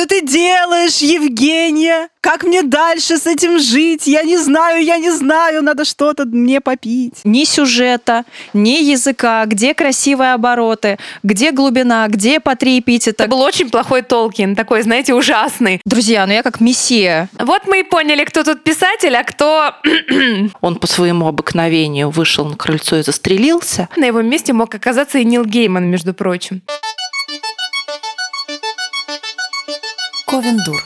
Что ты делаешь, Евгения? Как мне дальше с этим жить? Я не знаю, я не знаю, надо что-то мне попить. Ни сюжета, ни языка, где красивые обороты, где глубина, где по три эпитета. Это был очень плохой Толкин, такой, знаете, ужасный. Друзья, ну я как мессия. Вот мы и поняли, кто тут писатель, а кто... Он по своему обыкновению вышел на крыльцо и застрелился. На его месте мог оказаться и Нил Гейман, между прочим. Ковендур.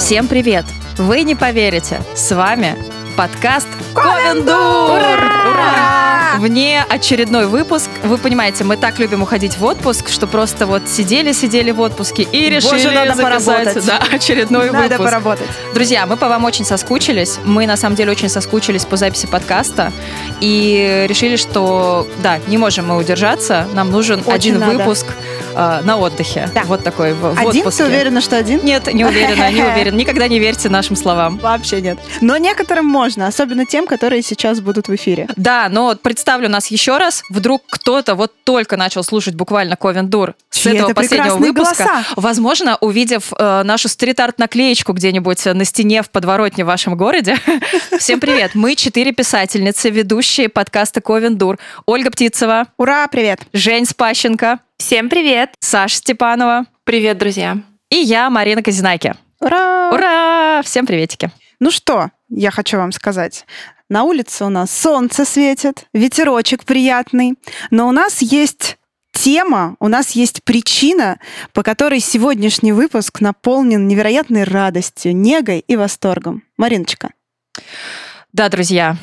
Всем привет! Вы не поверите, с вами подкаст Ковендур! Ура! Ура! Вне очередной выпуск. Вы понимаете, мы так любим уходить в отпуск, что просто вот сидели-сидели в отпуске и решили Боже, надо поработать. да, очередной Надо выпуск. поработать. Друзья, мы по вам очень соскучились. Мы на самом деле очень соскучились по записи подкаста и решили, что да, не можем мы удержаться. Нам нужен Очень один надо. выпуск э, на отдыхе. Да. Вот такой в, в Один? отпуске. Ты уверена, что один? Нет, не уверена, не уверена. Никогда не верьте нашим словам. Вообще нет. Но некоторым можно, особенно тем, которые сейчас будут в эфире. Да, но представлю нас еще раз. Вдруг кто-то вот только начал слушать буквально Ковендур с Чьи этого это последнего выпуска. голоса. Возможно, увидев э, нашу стрит-арт наклеечку где-нибудь на стене в подворотне в вашем городе. Всем привет! Мы четыре писательницы, ведущие подкаста Ковендур. Ольга Птицева, Ура, привет. Жень Спащенко, Всем привет! Саша Степанова Привет, друзья. и я, Марина Казинайки. Ура. Ура! Всем приветики. Ну что, я хочу вам сказать. На улице у нас солнце светит, ветерочек приятный, но у нас есть тема, у нас есть причина, по которой сегодняшний выпуск наполнен невероятной радостью, негой и восторгом. Мариночка. Да, друзья,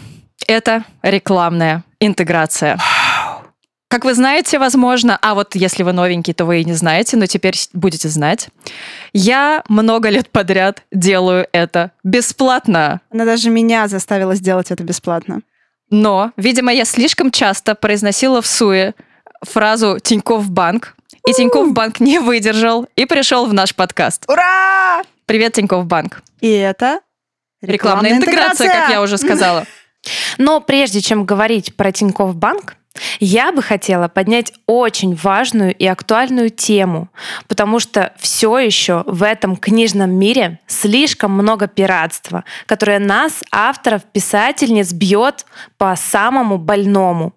это рекламная интеграция. Как вы знаете, возможно, а вот если вы новенький, то вы и не знаете, но теперь будете знать. Я много лет подряд делаю это бесплатно. Она даже меня заставила сделать это бесплатно. Но, видимо, я слишком часто произносила в суе фразу «Тиньков банк», и Тиньков банк не выдержал и пришел в наш подкаст. Ура! Привет, Тиньков банк. И это Рекламная интеграция, как я уже сказала. Но прежде чем говорить про Тинькофф Банк, я бы хотела поднять очень важную и актуальную тему, потому что все еще в этом книжном мире слишком много пиратства, которое нас, авторов, писательниц, бьет по самому больному.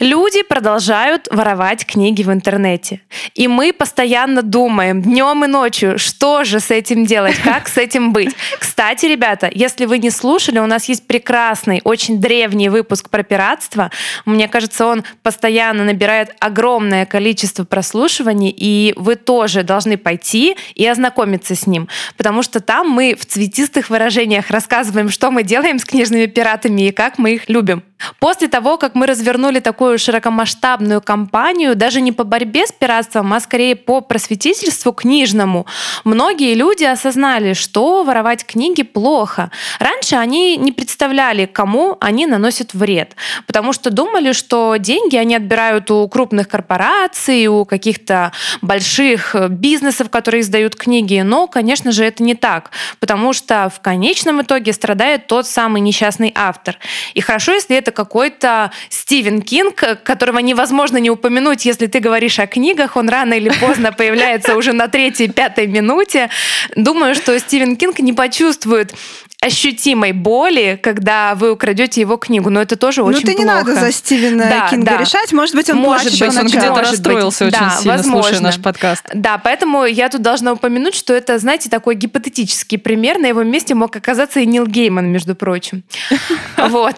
Люди продолжают воровать книги в интернете. И мы постоянно думаем днем и ночью, что же с этим делать, как с этим быть. Кстати, ребята, если вы не слушали, у нас есть прекрасный, очень древний выпуск про пиратство. Мне кажется, он постоянно набирает огромное количество прослушиваний, и вы тоже должны пойти и ознакомиться с ним. Потому что там мы в цветистых выражениях рассказываем, что мы делаем с книжными пиратами и как мы их любим. После того, как мы развернули такую широкомасштабную кампанию, даже не по борьбе с пиратством, а скорее по просветительству книжному, многие люди осознали, что воровать книги плохо. Раньше они не представляли, кому они наносят вред, потому что думали, что деньги они отбирают у крупных корпораций, у каких-то больших бизнесов, которые издают книги. Но, конечно же, это не так, потому что в конечном итоге страдает тот самый несчастный автор. И хорошо, если это какой-то Стивен Кинг, которого невозможно не упомянуть, если ты говоришь о книгах, он рано или поздно появляется уже на третьей, пятой минуте. Думаю, что Стивен Кинг не почувствует ощутимой боли, когда вы украдете его книгу, но это тоже очень ну ты не плохо. надо за Стивена Да, Кинга да. решать. Может быть, он Может плачет быть, он где-то Может быть. расстроился очень Да, сильно, слушая возможно. наш подкаст. Да, поэтому я тут должна упомянуть, что это, знаете, такой гипотетический пример. На его месте мог оказаться и Нил Гейман, между прочим. Вот.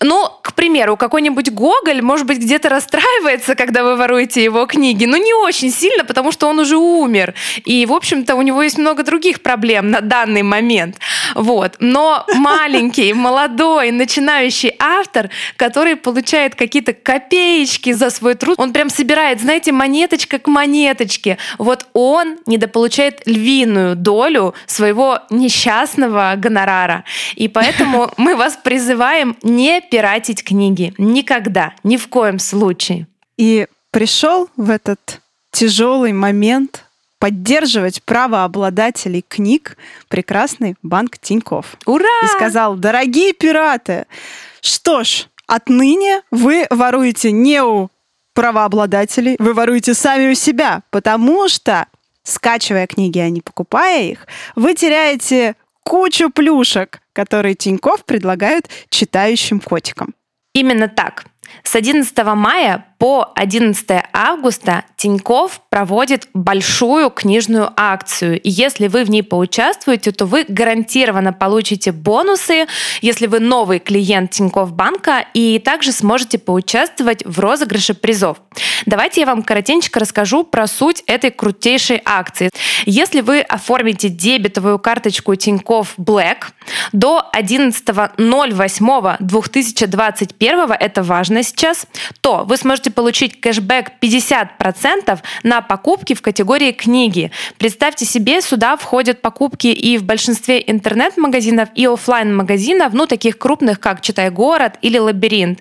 Ну, к примеру, какой-нибудь Гоголь, может быть, где-то расстраивается, когда вы воруете его книги, но не очень сильно, потому что он уже умер. И, в общем-то, у него есть много других проблем на данный момент. Вот. Но маленький, молодой, начинающий автор, который получает какие-то копеечки за свой труд, он прям собирает, знаете, монеточка к монеточке. Вот он недополучает львиную долю своего несчастного гонорара. И поэтому мы вас призываем не пиратить книги. Никогда, ни в коем случае. И пришел в этот тяжелый момент поддерживать правообладателей книг прекрасный банк Тиньков. Ура! И сказал, дорогие пираты, что ж, отныне вы воруете не у правообладателей, вы воруете сами у себя, потому что, скачивая книги, а не покупая их, вы теряете кучу плюшек, которые Тиньков предлагают читающим котикам. Именно так. С 11 мая по 11 августа Тиньков проводит большую книжную акцию. И если вы в ней поучаствуете, то вы гарантированно получите бонусы, если вы новый клиент Тиньков банка, и также сможете поучаствовать в розыгрыше призов. Давайте я вам коротенько расскажу про суть этой крутейшей акции. Если вы оформите дебетовую карточку Тиньков Black до 11.08.2021, это важно сейчас, то вы сможете получить кэшбэк 50% на покупки в категории книги. Представьте себе, сюда входят покупки и в большинстве интернет-магазинов, и офлайн магазинов ну, таких крупных, как «Читай город» или «Лабиринт».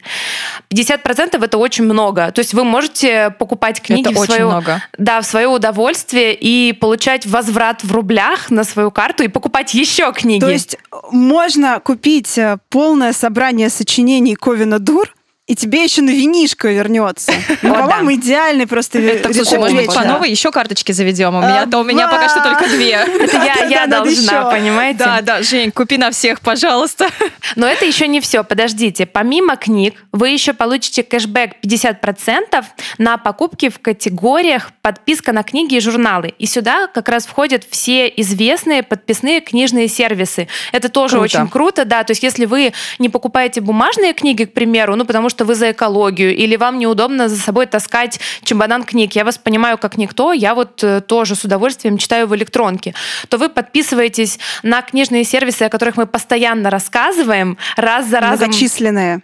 50% это очень много. То есть вы можете покупать книги Это в свое, много. да, в свое удовольствие и получать возврат в рублях на свою карту и покупать еще книги. То есть можно купить э, полное собрание сочинений Ковина Дур, и тебе еще на винишко вернется. Ну, по-моему, идеальный просто Так, слушай, может быть, по новой еще карточки заведем? У меня-то у меня пока что только две. это я, я должна, понимаете? Да, да, Жень, купи на всех, пожалуйста. Но это еще не все. Подождите. Помимо книг, вы еще получите кэшбэк 50% на покупки в категориях подписка на книги и журналы. И сюда как раз входят все известные подписные книжные сервисы. Это тоже Круто. очень круто, да. То есть если вы не покупаете бумажные книги, к примеру, ну потому что вы за экологию, или вам неудобно за собой таскать чемодан книг, я вас понимаю как никто, я вот э, тоже с удовольствием читаю в электронке, то вы подписываетесь на книжные сервисы, о которых мы постоянно рассказываем, раз за разом. Многочисленные.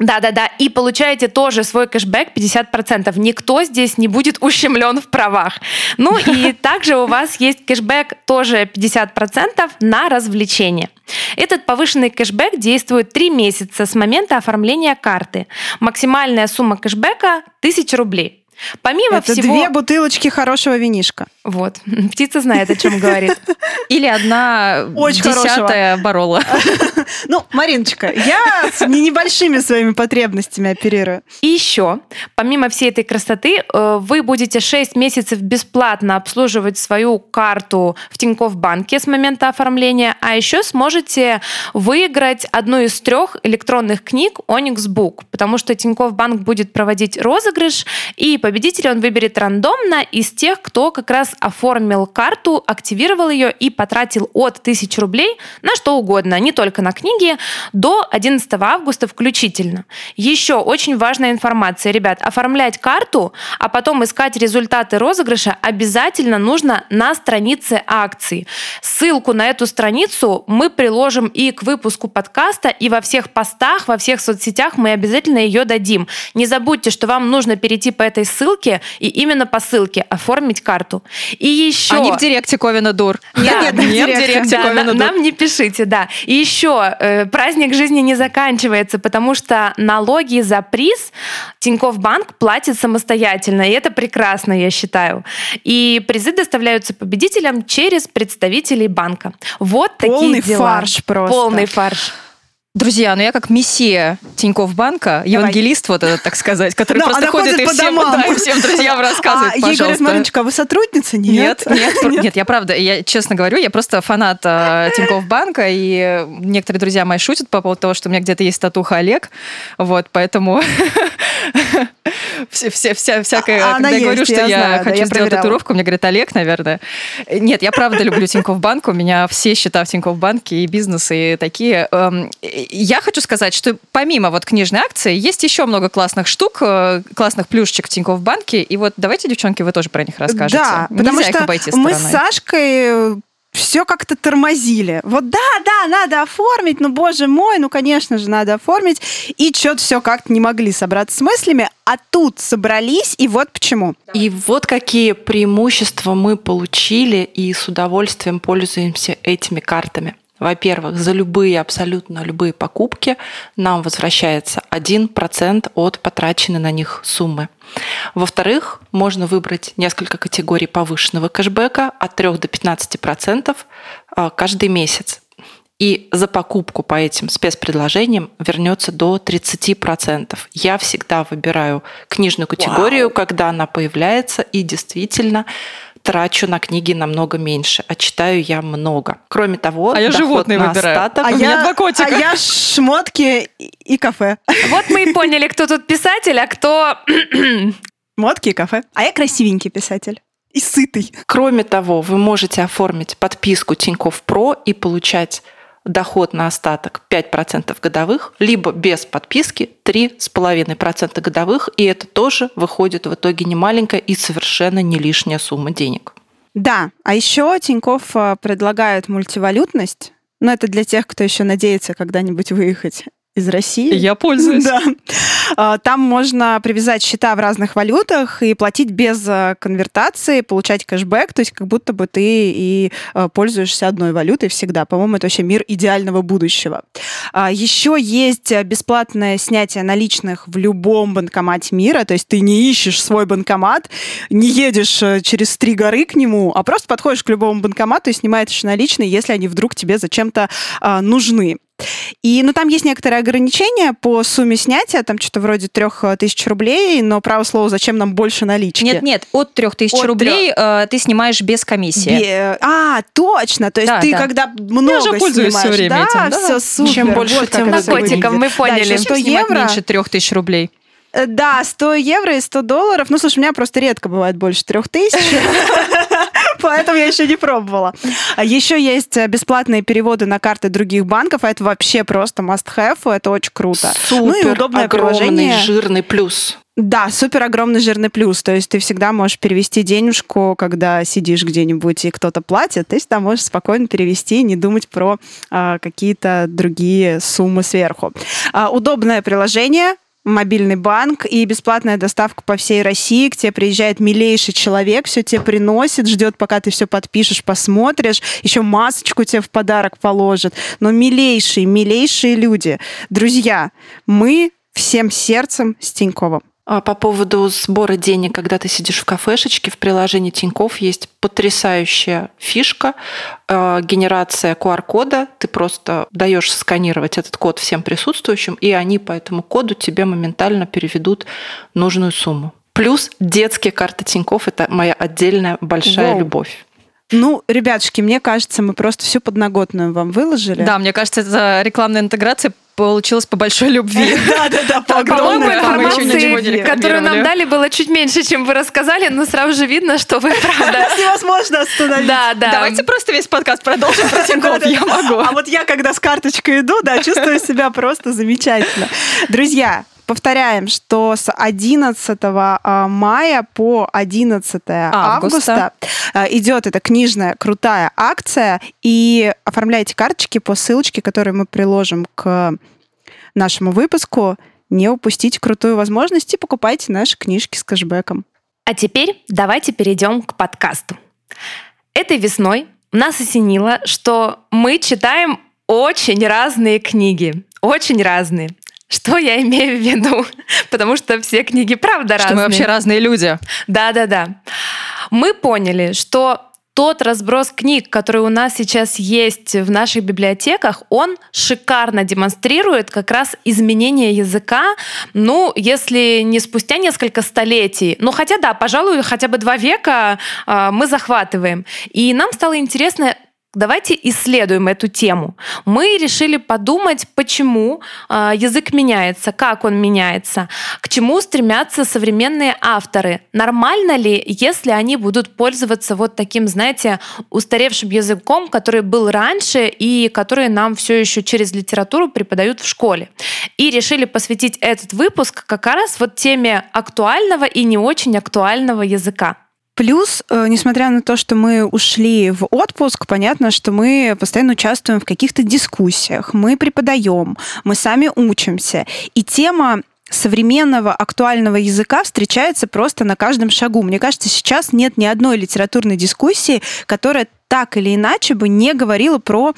Да-да-да, и получаете тоже свой кэшбэк 50%. Никто здесь не будет ущемлен в правах. Ну и также у вас есть кэшбэк тоже 50% на развлечение. Этот повышенный кэшбэк действует 3 месяца с момента оформления карты. Максимальная сумма кэшбэка 1000 рублей. Помимо Это всего... две бутылочки хорошего винишка. Вот, птица знает, о чем говорит. Или одна Очень десятая барола. Ну, Мариночка, я с не небольшими своими потребностями оперирую. И еще, помимо всей этой красоты, э, вы будете 6 месяцев бесплатно обслуживать свою карту в Тинькофф банке с момента оформления, а еще сможете выиграть одну из трех электронных книг Onyx Book, потому что Тинькофф банк будет проводить розыгрыш, и победителя он выберет рандомно из тех, кто как раз оформил карту, активировал ее и потратил от 1000 рублей на что угодно, не только на книги, до 11 августа включительно. Еще очень важная информация, ребят, оформлять карту, а потом искать результаты розыгрыша обязательно нужно на странице акции. Ссылку на эту страницу мы приложим и к выпуску подкаста, и во всех постах, во всех соцсетях мы обязательно ее дадим. Не забудьте, что вам нужно перейти по этой ссылке и именно по ссылке оформить карту. И еще... А не в директе Ковина Дур. Да, нет, не в не в директе. да, Ковина на- Дур. нам не пишите, да. И еще э, праздник жизни не заканчивается, потому что налоги за приз Тинькофф Банк платит самостоятельно, и это прекрасно, я считаю. И призы доставляются победителям через представителей банка. Вот Полный такие дела. фарш просто. Полный фарш. Друзья, ну я как мессия Тинькофф банка, евангелист вот этот, так сказать, который Ну, просто ходит ходит и всем, домам. да, и всем друзьям рассказывает, а ей говорят, пожалуйста. Мариночка, а вы сотрудница? Нет, нет, про- нет, я правда, я честно говорю, я просто фанат э, Тинькофф банка, и некоторые друзья мои шутят по поводу того, что у меня где-то есть татуха Олег, вот, поэтому все, все, вся, всякое, А, когда я говорю, есть, что я я, знаю, да, хочу я сделать проверяла. татуировку, мне говорит Олег, наверное. Нет, я правда люблю Тинькофф банк, у меня все счета в Тинькофф банке и бизнес, и такие. Эм, Я хочу сказать, что помимо вот книжной акции есть еще много классных штук, э, классных плюшечек в Тинькофф банке, и вот давайте, девчонки, вы тоже про них расскажете. Да, Нельзя потому что обойти мы с. Сашкой все как-то тормозили. Вот да, да, надо оформить, ну, боже мой, ну, конечно же, надо оформить. И что-то все как-то не могли собраться с мыслями, а тут собрались, и вот почему. И вот какие преимущества мы получили и с удовольствием пользуемся этими картами. Во-первых, за любые, абсолютно любые покупки нам возвращается 1% от потраченной на них суммы. Во-вторых, можно выбрать несколько категорий повышенного кэшбэка от 3 до 15% а, каждый месяц. И за покупку по этим спецпредложениям вернется до 30%. Я всегда выбираю книжную категорию, Вау. когда она появляется, и действительно трачу на книги намного меньше, а читаю я много. Кроме того, а я животные на выбираю. остаток... А У я, два котика. А я шмотки и кафе. Вот мы и поняли, кто тут писатель, а кто... Шмотки и кафе. А я красивенький писатель и сытый. Кроме того, вы можете оформить подписку Тинькофф Про и получать доход на остаток 5% годовых, либо без подписки 3,5% годовых, и это тоже выходит в итоге не маленькая и совершенно не лишняя сумма денег. Да, а еще Тиньков э, предлагает мультивалютность, но это для тех, кто еще надеется когда-нибудь выехать из России. Я пользуюсь. Да. А, там можно привязать счета в разных валютах и платить без э, конвертации, получать кэшбэк, то есть как будто бы ты и э, пользуешься одной валютой всегда. По-моему, это вообще мир идеального будущего. А, Еще есть бесплатное снятие наличных в любом банкомате мира, то есть ты не ищешь свой банкомат, не едешь э, через три горы к нему, а просто подходишь к любому банкомату и снимаешь наличные, если они вдруг тебе зачем-то а, нужны. И, ну, там есть некоторые ограничения по сумме снятия, там что-то вроде трех э, тысяч рублей, но, право слово, зачем нам больше налички? Нет, нет, от трех тысяч рублей 3... э, ты снимаешь без комиссии. Бе... А, точно, то есть да, ты да. когда много Я же пользуюсь снимаешь, все время да, этим. Да, все супер. Чем больше, вот тем наркотиков, мы поняли. Да, 100 евро. меньше трех тысяч рублей. Э, да, 100 евро и 100 долларов. Ну, слушай, у меня просто редко бывает больше трех тысяч. Поэтому я еще не пробовала. А еще есть э, бесплатные переводы на карты других банков, а это вообще просто must-have, это очень круто. Супер, ну и удобное приложение. жирный плюс. Да, супер огромный жирный плюс. То есть ты всегда можешь перевести денежку, когда сидишь где-нибудь и кто-то платит, ты всегда можешь спокойно перевести и не думать про а, какие-то другие суммы сверху. А, удобное приложение, мобильный банк и бесплатная доставка по всей России. К тебе приезжает милейший человек, все тебе приносит, ждет, пока ты все подпишешь, посмотришь, еще масочку тебе в подарок положит. Но милейшие, милейшие люди. Друзья, мы всем сердцем с Тиньковым. А по поводу сбора денег, когда ты сидишь в кафешечке, в приложении Тиньков есть потрясающая фишка, э, генерация QR-кода. Ты просто даешь сканировать этот код всем присутствующим, и они по этому коду тебе моментально переведут нужную сумму. Плюс детские карты Тиньков – это моя отдельная большая Воу. любовь. Ну, ребятушки, мне кажется, мы просто всю подноготную вам выложили. Да, мне кажется, это рекламная интеграция получилось по большой любви. Да-да-да, по огромной информации, которую нам дали, было чуть меньше, чем вы рассказали, но сразу же видно, что вы правда. Нас невозможно остановить. Да, да. Давайте просто весь подкаст продолжим про Тинькофф, я могу. А вот я, когда с карточкой иду, да, чувствую себя просто замечательно. Друзья, Повторяем, что с 11 а, мая по 11 августа, августа идет эта книжная крутая акция, и оформляйте карточки по ссылочке, которую мы приложим к нашему выпуску. Не упустите крутую возможность и покупайте наши книжки с кэшбэком. А теперь давайте перейдем к подкасту. Этой весной нас осенило, что мы читаем очень разные книги. Очень разные. Что я имею в виду? Потому что все книги правда что разные. Что мы вообще разные люди. Да-да-да. Мы поняли, что тот разброс книг, который у нас сейчас есть в наших библиотеках, он шикарно демонстрирует как раз изменение языка, ну, если не спустя несколько столетий, ну, хотя да, пожалуй, хотя бы два века э, мы захватываем. И нам стало интересно, Давайте исследуем эту тему. Мы решили подумать, почему э, язык меняется, как он меняется, к чему стремятся современные авторы. Нормально ли, если они будут пользоваться вот таким, знаете, устаревшим языком, который был раньше и который нам все еще через литературу преподают в школе. И решили посвятить этот выпуск как раз вот теме актуального и не очень актуального языка. Плюс, э, несмотря на то, что мы ушли в отпуск, понятно, что мы постоянно участвуем в каких-то дискуссиях, мы преподаем, мы сами учимся. И тема современного актуального языка встречается просто на каждом шагу. Мне кажется, сейчас нет ни одной литературной дискуссии, которая так или иначе бы не говорила про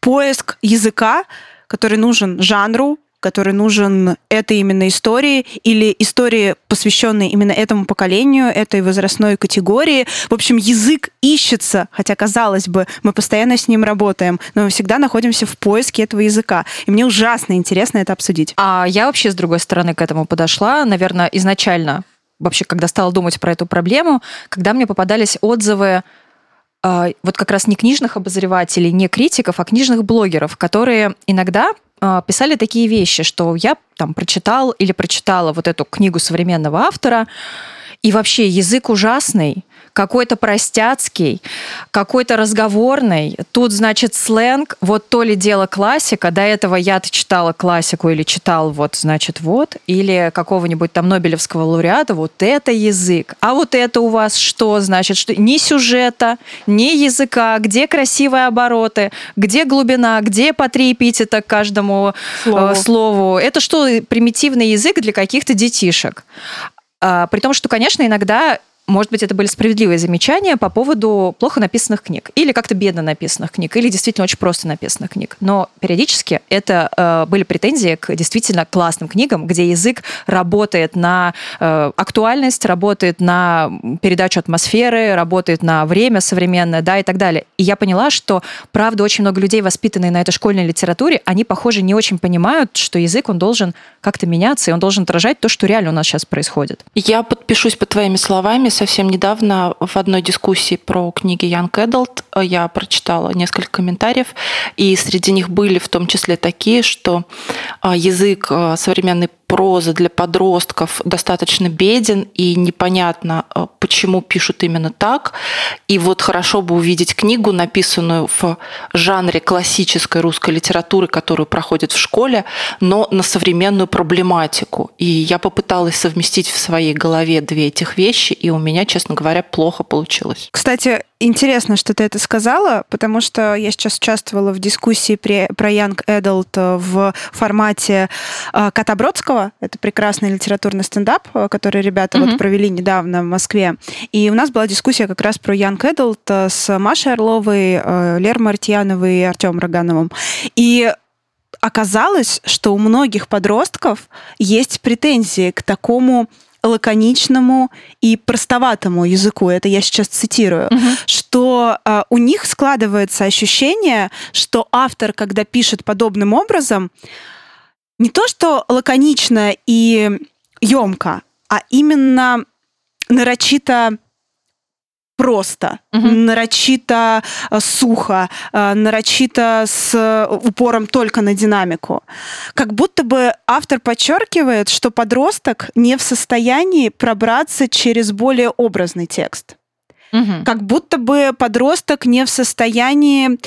поиск языка, который нужен жанру, который нужен этой именно истории или истории, посвященной именно этому поколению, этой возрастной категории. В общем, язык ищется, хотя, казалось бы, мы постоянно с ним работаем, но мы всегда находимся в поиске этого языка. И мне ужасно интересно это обсудить. А я вообще с другой стороны к этому подошла, наверное, изначально, вообще, когда стала думать про эту проблему, когда мне попадались отзывы вот как раз не книжных обозревателей, не критиков, а книжных блогеров, которые иногда а, писали такие вещи, что я там прочитал или прочитала вот эту книгу современного автора, и вообще язык ужасный, какой-то простяцкий, какой-то разговорный. Тут, значит, сленг. Вот то ли дело классика. До этого я-то читала классику или читал вот, значит, вот. Или какого-нибудь там Нобелевского лауреата. Вот это язык. А вот это у вас что, значит? Что? Ни сюжета, ни языка. Где красивые обороты? Где глубина? Где по три эпитета к каждому э, слову? слову? Это что, примитивный язык для каких-то детишек? А, при том, что, конечно, иногда может быть, это были справедливые замечания по поводу плохо написанных книг или как-то бедно написанных книг, или действительно очень просто написанных книг. Но периодически это э, были претензии к действительно классным книгам, где язык работает на э, актуальность, работает на передачу атмосферы, работает на время современное, да, и так далее. И я поняла, что, правда, очень много людей, воспитанные на этой школьной литературе, они, похоже, не очень понимают, что язык, он должен как-то меняться, и он должен отражать то, что реально у нас сейчас происходит. Я подпишусь под твоими словами совсем недавно в одной дискуссии про книги Young Adult я прочитала несколько комментариев, и среди них были в том числе такие, что а, язык а, современной прозы для подростков достаточно беден и непонятно, а, почему пишут именно так. И вот хорошо бы увидеть книгу, написанную в жанре классической русской литературы, которую проходит в школе, но на современную проблематику. И я попыталась совместить в своей голове две этих вещи, и у меня, честно говоря, плохо получилось. Кстати, интересно, что ты это сказала, потому что я сейчас участвовала в дискуссии при, про Young Adult в формате э, Кота Бродского. Это прекрасный литературный стендап, э, который ребята mm-hmm. вот провели недавно в Москве. И у нас была дискуссия как раз про Young Adult э, с Машей Орловой, э, Лер Мартьяновой и Артемом Рогановым. И оказалось, что у многих подростков есть претензии к такому лаконичному и простоватому языку, это я сейчас цитирую, угу. что э, у них складывается ощущение, что автор, когда пишет подобным образом, не то что лаконично и емко, а именно нарочито просто, угу. нарочито э, сухо, э, нарочито с э, упором только на динамику. Как будто бы автор подчеркивает, что подросток не в состоянии пробраться через более образный текст. Угу. Как будто бы подросток не в состоянии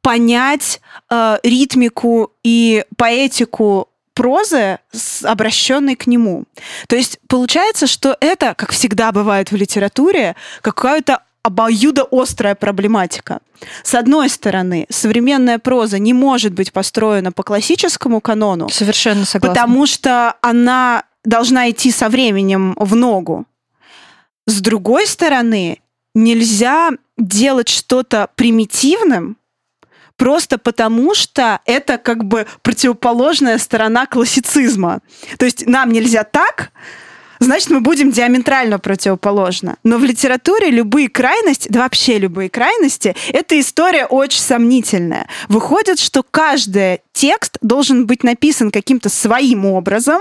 понять э, ритмику и поэтику прозы, обращенной к нему. То есть получается, что это, как всегда бывает в литературе, какая-то обоюдоострая проблематика. С одной стороны, современная проза не может быть построена по классическому канону. Совершенно согласна. Потому что она должна идти со временем в ногу. С другой стороны, нельзя делать что-то примитивным, просто потому что это как бы противоположная сторона классицизма. То есть нам нельзя так, значит, мы будем диаметрально противоположно. Но в литературе любые крайности, да вообще любые крайности, эта история очень сомнительная. Выходит, что каждый текст должен быть написан каким-то своим образом,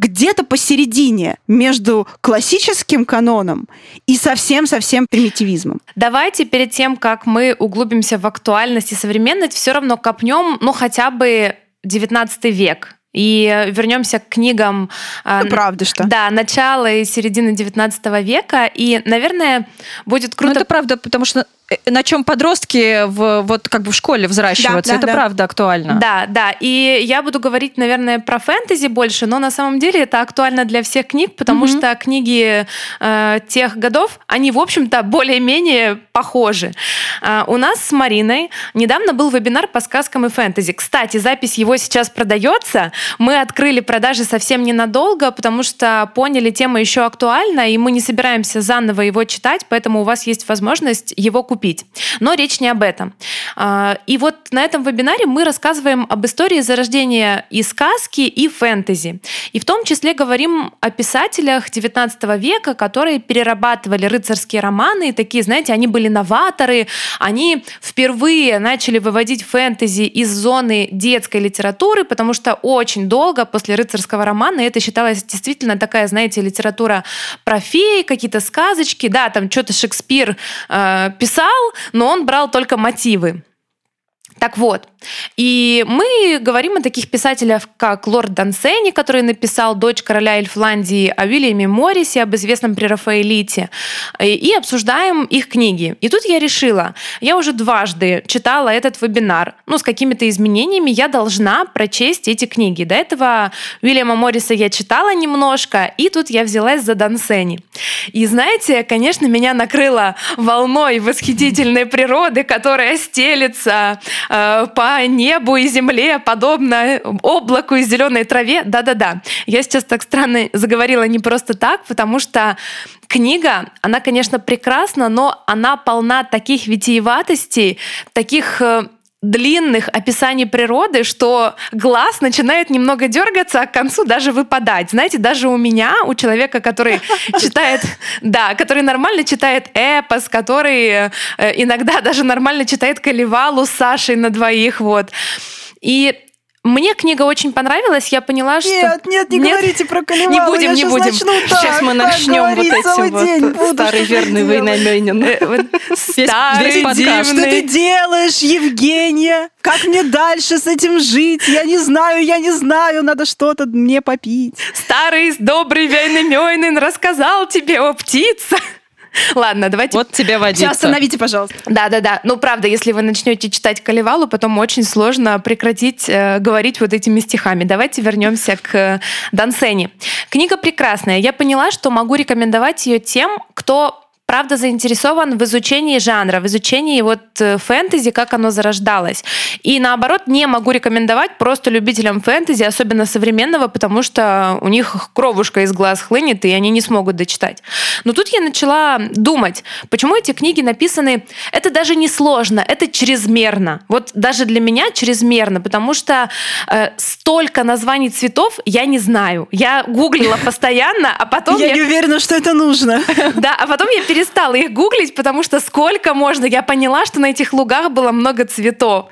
где-то посередине между классическим каноном и совсем-совсем примитивизмом. Давайте перед тем, как мы углубимся в актуальность и современность, все равно копнем, ну, хотя бы 19 век. И вернемся к книгам... А, ну, правда, что? Да, начала и середины 19 века. И, наверное, будет круто... Ну, это правда, потому что Э, на чем подростки в, вот как бы в школе взращиваются. Да, да, это да. правда актуально. Да, да. И я буду говорить, наверное, про фэнтези больше, но на самом деле это актуально для всех книг, потому mm-hmm. что книги э, тех годов, они, в общем-то, более-менее похожи. Э, у нас с Мариной недавно был вебинар по сказкам и фэнтези. Кстати, запись его сейчас продается. Мы открыли продажи совсем ненадолго, потому что поняли, тема еще актуальна, и мы не собираемся заново его читать, поэтому у вас есть возможность его купить купить. Но речь не об этом. А, и вот на этом вебинаре мы рассказываем об истории зарождения и сказки, и фэнтези. И в том числе говорим о писателях XIX века, которые перерабатывали рыцарские романы, и такие, знаете, они были новаторы, они впервые начали выводить фэнтези из зоны детской литературы, потому что очень долго после рыцарского романа это считалось действительно такая, знаете, литература про феи, какие-то сказочки, да, там что-то Шекспир э, писал, но он брал только мотивы. Так вот, и мы говорим о таких писателях, как Лорд Дансени, который написал «Дочь короля Эльфландии», о Уильяме Моррисе, об известном прерафаэлите, и обсуждаем их книги. И тут я решила, я уже дважды читала этот вебинар, ну, с какими-то изменениями я должна прочесть эти книги. До этого Уильяма Морриса я читала немножко, и тут я взялась за Дансени. И знаете, конечно, меня накрыло волной восхитительной природы, которая стелится по небу и земле, подобно облаку и зеленой траве. Да-да-да. Я сейчас так странно заговорила не просто так, потому что книга, она, конечно, прекрасна, но она полна таких витиеватостей, таких э, длинных описаний природы, что глаз начинает немного дергаться, а к концу даже выпадать. Знаете, даже у меня, у человека, который читает, да, который нормально читает эпос, который э, иногда даже нормально читает Каливалу с Сашей на двоих, вот. И мне книга очень понравилась, я поняла, что... Нет, нет, не нет? говорите про Калимаву. Не будем, я не будем. Начну так, сейчас мы начнем вот этим вот день буду, старый верный. Э, старый Что ты делаешь, Евгения? Как мне дальше с этим жить? Я не знаю, я не знаю, надо что-то мне попить. Старый добрый Вейнамёнин рассказал тебе о птицах. Ладно, давайте... Вот тебе водица. Сейчас остановите, пожалуйста. Да-да-да. Ну, правда, если вы начнете читать Калевалу, потом очень сложно прекратить э, говорить вот этими стихами. Давайте вернемся к э, Дансени. Книга прекрасная. Я поняла, что могу рекомендовать ее тем, кто правда заинтересован в изучении жанра, в изучении вот э, фэнтези, как оно зарождалось. И наоборот, не могу рекомендовать просто любителям фэнтези, особенно современного, потому что у них кровушка из глаз хлынет, и они не смогут дочитать. Но тут я начала думать, почему эти книги написаны... Это даже не сложно, это чрезмерно. Вот даже для меня чрезмерно, потому что э, столько названий цветов я не знаю. Я гуглила постоянно, а потом... Я, я... не уверена, что это нужно. Да, а потом я перестала их гуглить, потому что сколько можно. Я поняла, что на этих лугах было много цветов.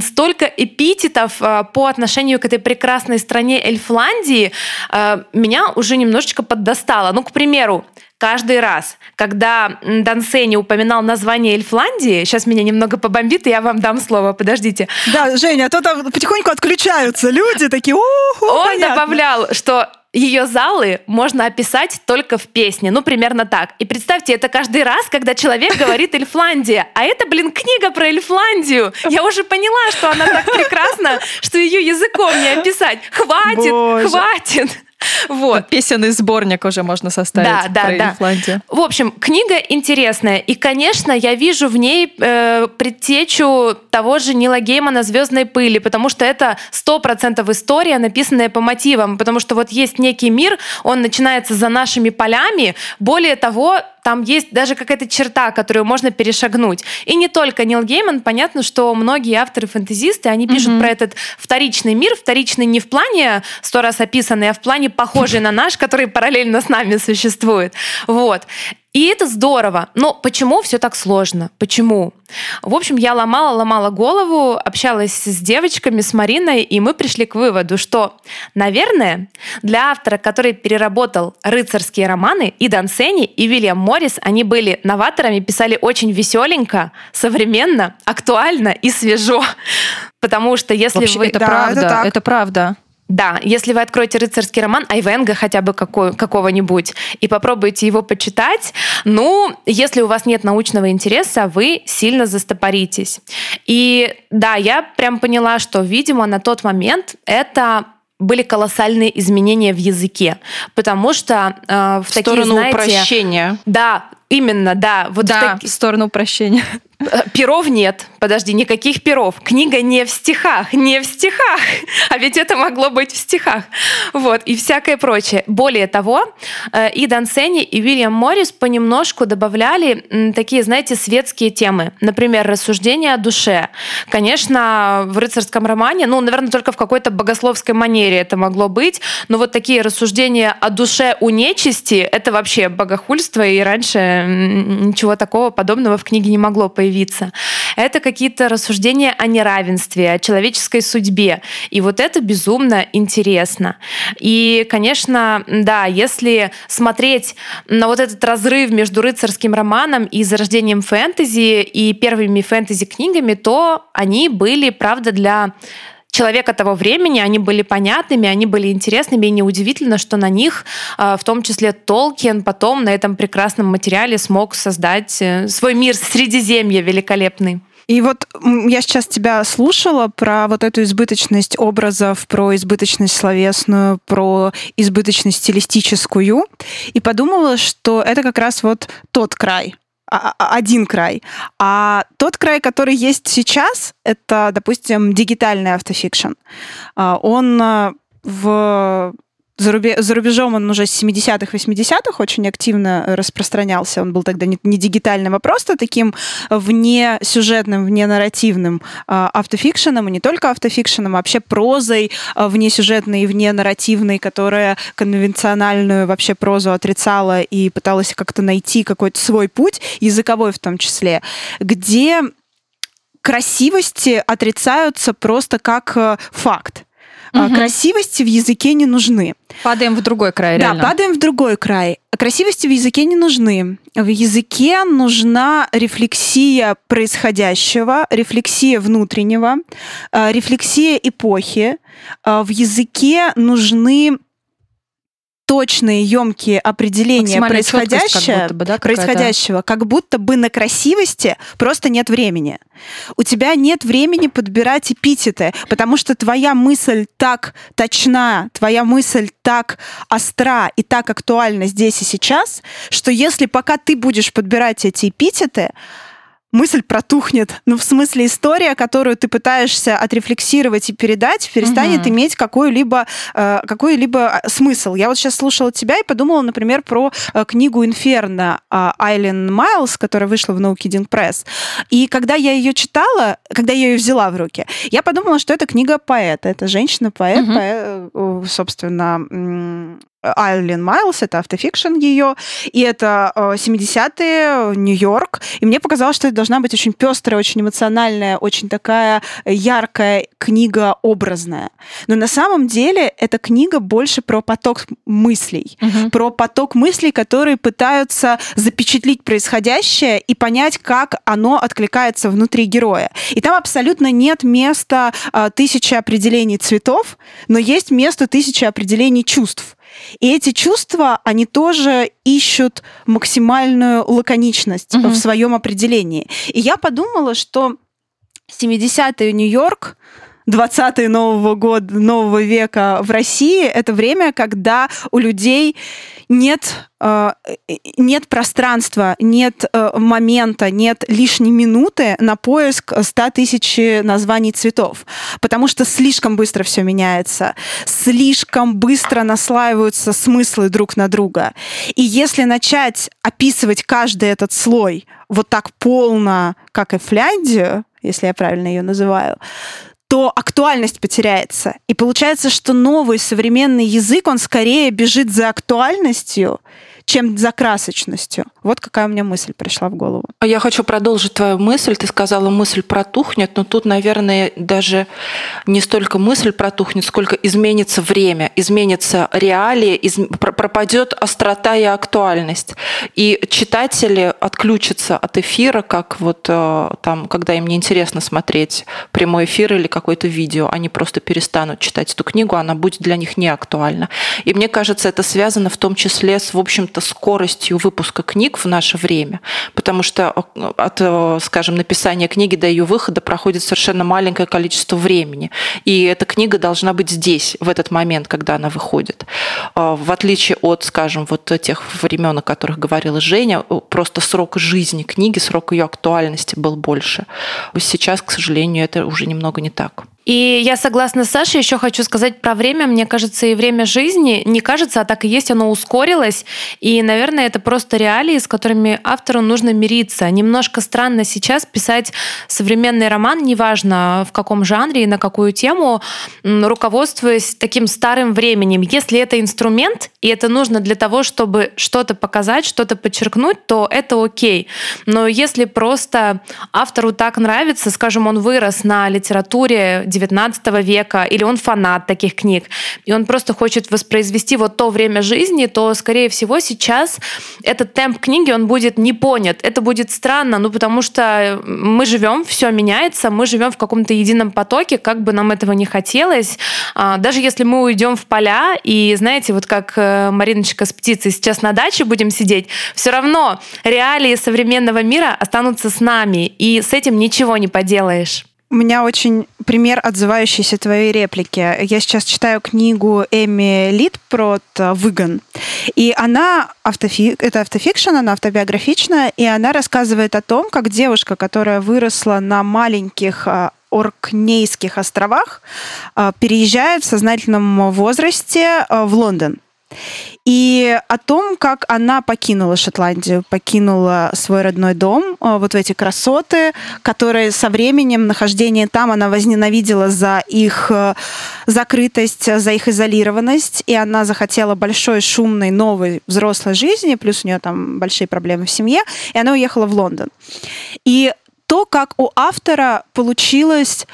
Столько эпитетов а, по отношению к этой прекрасной стране Эльфландии а, меня уже немножечко поддостало. Ну, к примеру, каждый раз, когда Дансени упоминал название Эльфландии, сейчас меня немного побомбит, и я вам дам слово, подождите. Да, Женя, а то там потихоньку отключаются люди такие, Он понятно. добавлял, что ее залы можно описать только в песне. Ну, примерно так. И представьте, это каждый раз, когда человек говорит «Эльфландия». А это, блин, книга про Эльфландию. Я уже поняла, что она так прекрасна, что ее языком не описать. Хватит, Боже. хватит. Вот. Песенный сборник уже можно составить да, да, про да. Ифландию. В общем, книга интересная. И, конечно, я вижу в ней э, предтечу того же Нила Геймана «Звездной пыли», потому что это сто процентов история, написанная по мотивам. Потому что вот есть некий мир, он начинается за нашими полями. Более того, там есть даже какая-то черта, которую можно перешагнуть. И не только Нил Гейман, понятно, что многие авторы-фантазисты, они пишут mm-hmm. про этот вторичный мир, вторичный не в плане сто раз описанный, а в плане похожий на наш, который параллельно с нами существует. Вот. И это здорово. Но почему все так сложно? Почему? В общем, я ломала, ломала голову, общалась с девочками, с Мариной, и мы пришли к выводу, что, наверное, для автора, который переработал рыцарские романы, и Дансени, и Вильям Моррис, они были новаторами, писали очень веселенько, современно, актуально и свежо. Потому что если Вообще, вы... Это да, правда, это, это правда. Да, если вы откроете рыцарский роман Айвенга хотя бы какой, какого-нибудь и попробуете его почитать, ну, если у вас нет научного интереса, вы сильно застопоритесь. И да, я прям поняла, что, видимо, на тот момент это были колоссальные изменения в языке, потому что э, в, в такие, сторону знаете, упрощения. Да, именно, да. Вот да, в, так... в сторону упрощения. Э, перов нет. Подожди, никаких перов. Книга не в стихах, не в стихах. А ведь это могло быть в стихах. Вот, и всякое прочее. Более того, э, и Дансени, и Уильям Моррис понемножку добавляли такие, знаете, светские темы. Например, рассуждения о душе. Конечно, в рыцарском романе, ну, наверное, только в какой-то богословской манере это могло быть, но вот такие рассуждения о душе у нечисти, это вообще богохульство, и раньше ничего такого подобного в книге не могло появиться. Это какие-то рассуждения о неравенстве, о человеческой судьбе. И вот это безумно интересно. И, конечно, да, если смотреть на вот этот разрыв между рыцарским романом и зарождением фэнтези и первыми фэнтези-книгами, то они были, правда, для человека того времени, они были понятными, они были интересными, и неудивительно, что на них, а, в том числе Толкин, потом на этом прекрасном материале смог создать э, свой мир Средиземья великолепный. И вот я сейчас тебя слушала про вот эту избыточность образов, про избыточность словесную, про избыточность стилистическую, и подумала, что это как раз вот тот край, один край. А тот край, который есть сейчас, это, допустим, дигитальный автофикшн. А, он в за, рубе, за рубежом он уже с 70-х, 80-х очень активно распространялся. Он был тогда не, не дигитальным, а просто таким вне сюжетным, вне нарративным э, автофикшеном, и не только автофикшеном, а вообще прозой э, вне сюжетной и вне нарративной, которая конвенциональную вообще прозу отрицала и пыталась как-то найти какой-то свой путь, языковой в том числе, где красивости отрицаются просто как э, факт угу. красивости в языке не нужны. Падаем в другой край, реально. Да, падаем в другой край. Красивости в языке не нужны. В языке нужна рефлексия происходящего, рефлексия внутреннего, а, рефлексия эпохи. А, в языке нужны точные, емкие определения происходящего, как бы, да, происходящего, как будто бы на красивости просто нет времени. У тебя нет времени подбирать эпитеты, потому что твоя мысль так точна, твоя мысль так остра и так актуальна здесь и сейчас, что если пока ты будешь подбирать эти эпитеты, мысль протухнет. Ну, в смысле, история, которую ты пытаешься отрефлексировать и передать, перестанет угу. иметь какой-либо э, какой-либо э, смысл. Я вот сейчас слушала тебя и подумала, например, про э, книгу «Инферно» э, Айлен Майлз, которая вышла в No Kidding Press. И когда я ее читала, когда я ее взяла в руки, я подумала, что это книга поэта. Это женщина-поэт, угу. поэт, э, собственно, Айлин Майлз, это автофикшн ее, и это 70-е, Нью-Йорк. И мне показалось, что это должна быть очень пестрая, очень эмоциональная, очень такая яркая книга образная. Но на самом деле эта книга больше про поток мыслей, угу. про поток мыслей, которые пытаются запечатлить происходящее и понять, как оно откликается внутри героя. И там абсолютно нет места э, тысячи определений цветов, но есть место тысячи определений чувств. И эти чувства, они тоже ищут максимальную лаконичность угу. в своем определении. И я подумала, что 70-е Нью-Йорк 20-е Нового года, Нового века в России, это время, когда у людей нет, э, нет пространства, нет э, момента, нет лишней минуты на поиск 100 тысяч названий цветов, потому что слишком быстро все меняется, слишком быстро наслаиваются смыслы друг на друга. И если начать описывать каждый этот слой вот так полно, как и Фляндию, если я правильно ее называю, то актуальность потеряется. И получается, что новый современный язык, он скорее бежит за актуальностью, чем за красочностью. Вот какая у меня мысль пришла в голову. А я хочу продолжить твою мысль. Ты сказала, мысль протухнет, но тут, наверное, даже не столько мысль протухнет, сколько изменится время, изменится реалии, из... пропадет острота и актуальность. И читатели отключатся от эфира, как вот э, там, когда им неинтересно смотреть прямой эфир или какое-то видео, они просто перестанут читать эту книгу, она будет для них не актуальна. И мне кажется, это связано в том числе с, в общем общем-то, скоростью выпуска книг в наше время, потому что э, от, э, скажем, написания книги до ее выхода проходит совершенно маленькое количество времени. И эта книга должна быть здесь, в этот момент, когда она выходит. Э, в отличие от, скажем, вот тех времен, о которых говорила Женя, просто срок жизни книги, срок ее актуальности был больше. Сейчас, к сожалению, это уже немного не так. И я согласна с Сашей, еще хочу сказать про время. Мне кажется, и время жизни, не кажется, а так и есть, оно ускорилось. И, наверное, это просто реалии, с которыми автору нужно мириться. Немножко странно сейчас писать современный роман, неважно в каком жанре и на какую тему, руководствуясь таким старым временем. Если это инструмент, и это нужно для того, чтобы что-то показать, что-то подчеркнуть, то это окей. Но если просто автору так нравится, скажем, он вырос на литературе 19 века, или он фанат таких книг, и он просто хочет воспроизвести вот то время жизни, то, скорее всего, сейчас этот темп книги, он будет не понят. Это будет странно, ну, потому что мы живем, все меняется, мы живем в каком-то едином потоке, как бы нам этого не хотелось. А, даже если мы уйдем в поля, и, знаете, вот как э, Мариночка с птицей сейчас на даче будем сидеть, все равно реалии современного мира останутся с нами, и с этим ничего не поделаешь. У меня очень пример, отзывающийся твоей реплики. Я сейчас читаю книгу Эми Литпрот «Выгон». И она, автофи... это автофикшн, она автобиографичная, и она рассказывает о том, как девушка, которая выросла на маленьких а, Оркнейских островах, а, переезжает в сознательном возрасте в Лондон. И о том, как она покинула Шотландию, покинула свой родной дом, э, вот в эти красоты, которые со временем нахождения там она возненавидела за их э, закрытость, за их изолированность, и она захотела большой, шумной, новой взрослой жизни, плюс у нее там большие проблемы в семье, и она уехала в Лондон. И то, как у автора получилось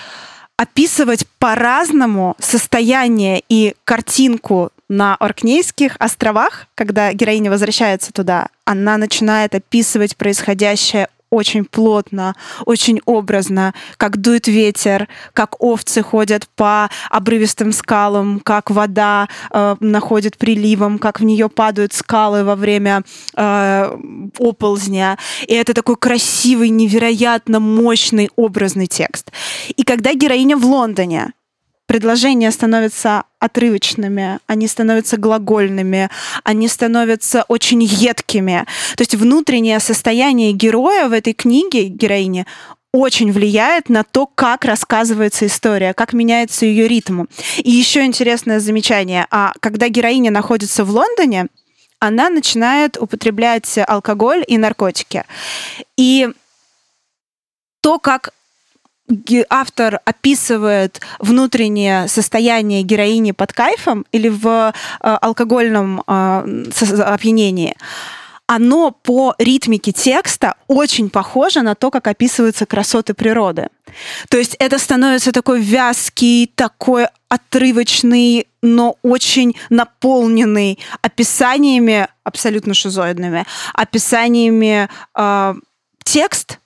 описывать по-разному состояние и картинку на Оркнейских островах, когда героиня возвращается туда, она начинает описывать происходящее очень плотно, очень образно, как дует ветер, как овцы ходят по обрывистым скалам, как вода э, находит приливом, как в нее падают скалы во время э, оползня. И это такой красивый, невероятно мощный, образный текст. И когда героиня в Лондоне, предложения становятся отрывочными, они становятся глагольными, они становятся очень едкими. То есть внутреннее состояние героя в этой книге, героини, очень влияет на то, как рассказывается история, как меняется ее ритм. И еще интересное замечание. А когда героиня находится в Лондоне, она начинает употреблять алкоголь и наркотики. И то, как автор описывает внутреннее состояние героини под кайфом или в э, алкогольном э, опьянении, оно по ритмике текста очень похоже на то, как описываются красоты природы. То есть это становится такой вязкий, такой отрывочный, но очень наполненный описаниями абсолютно шизоидными, описаниями э, текст,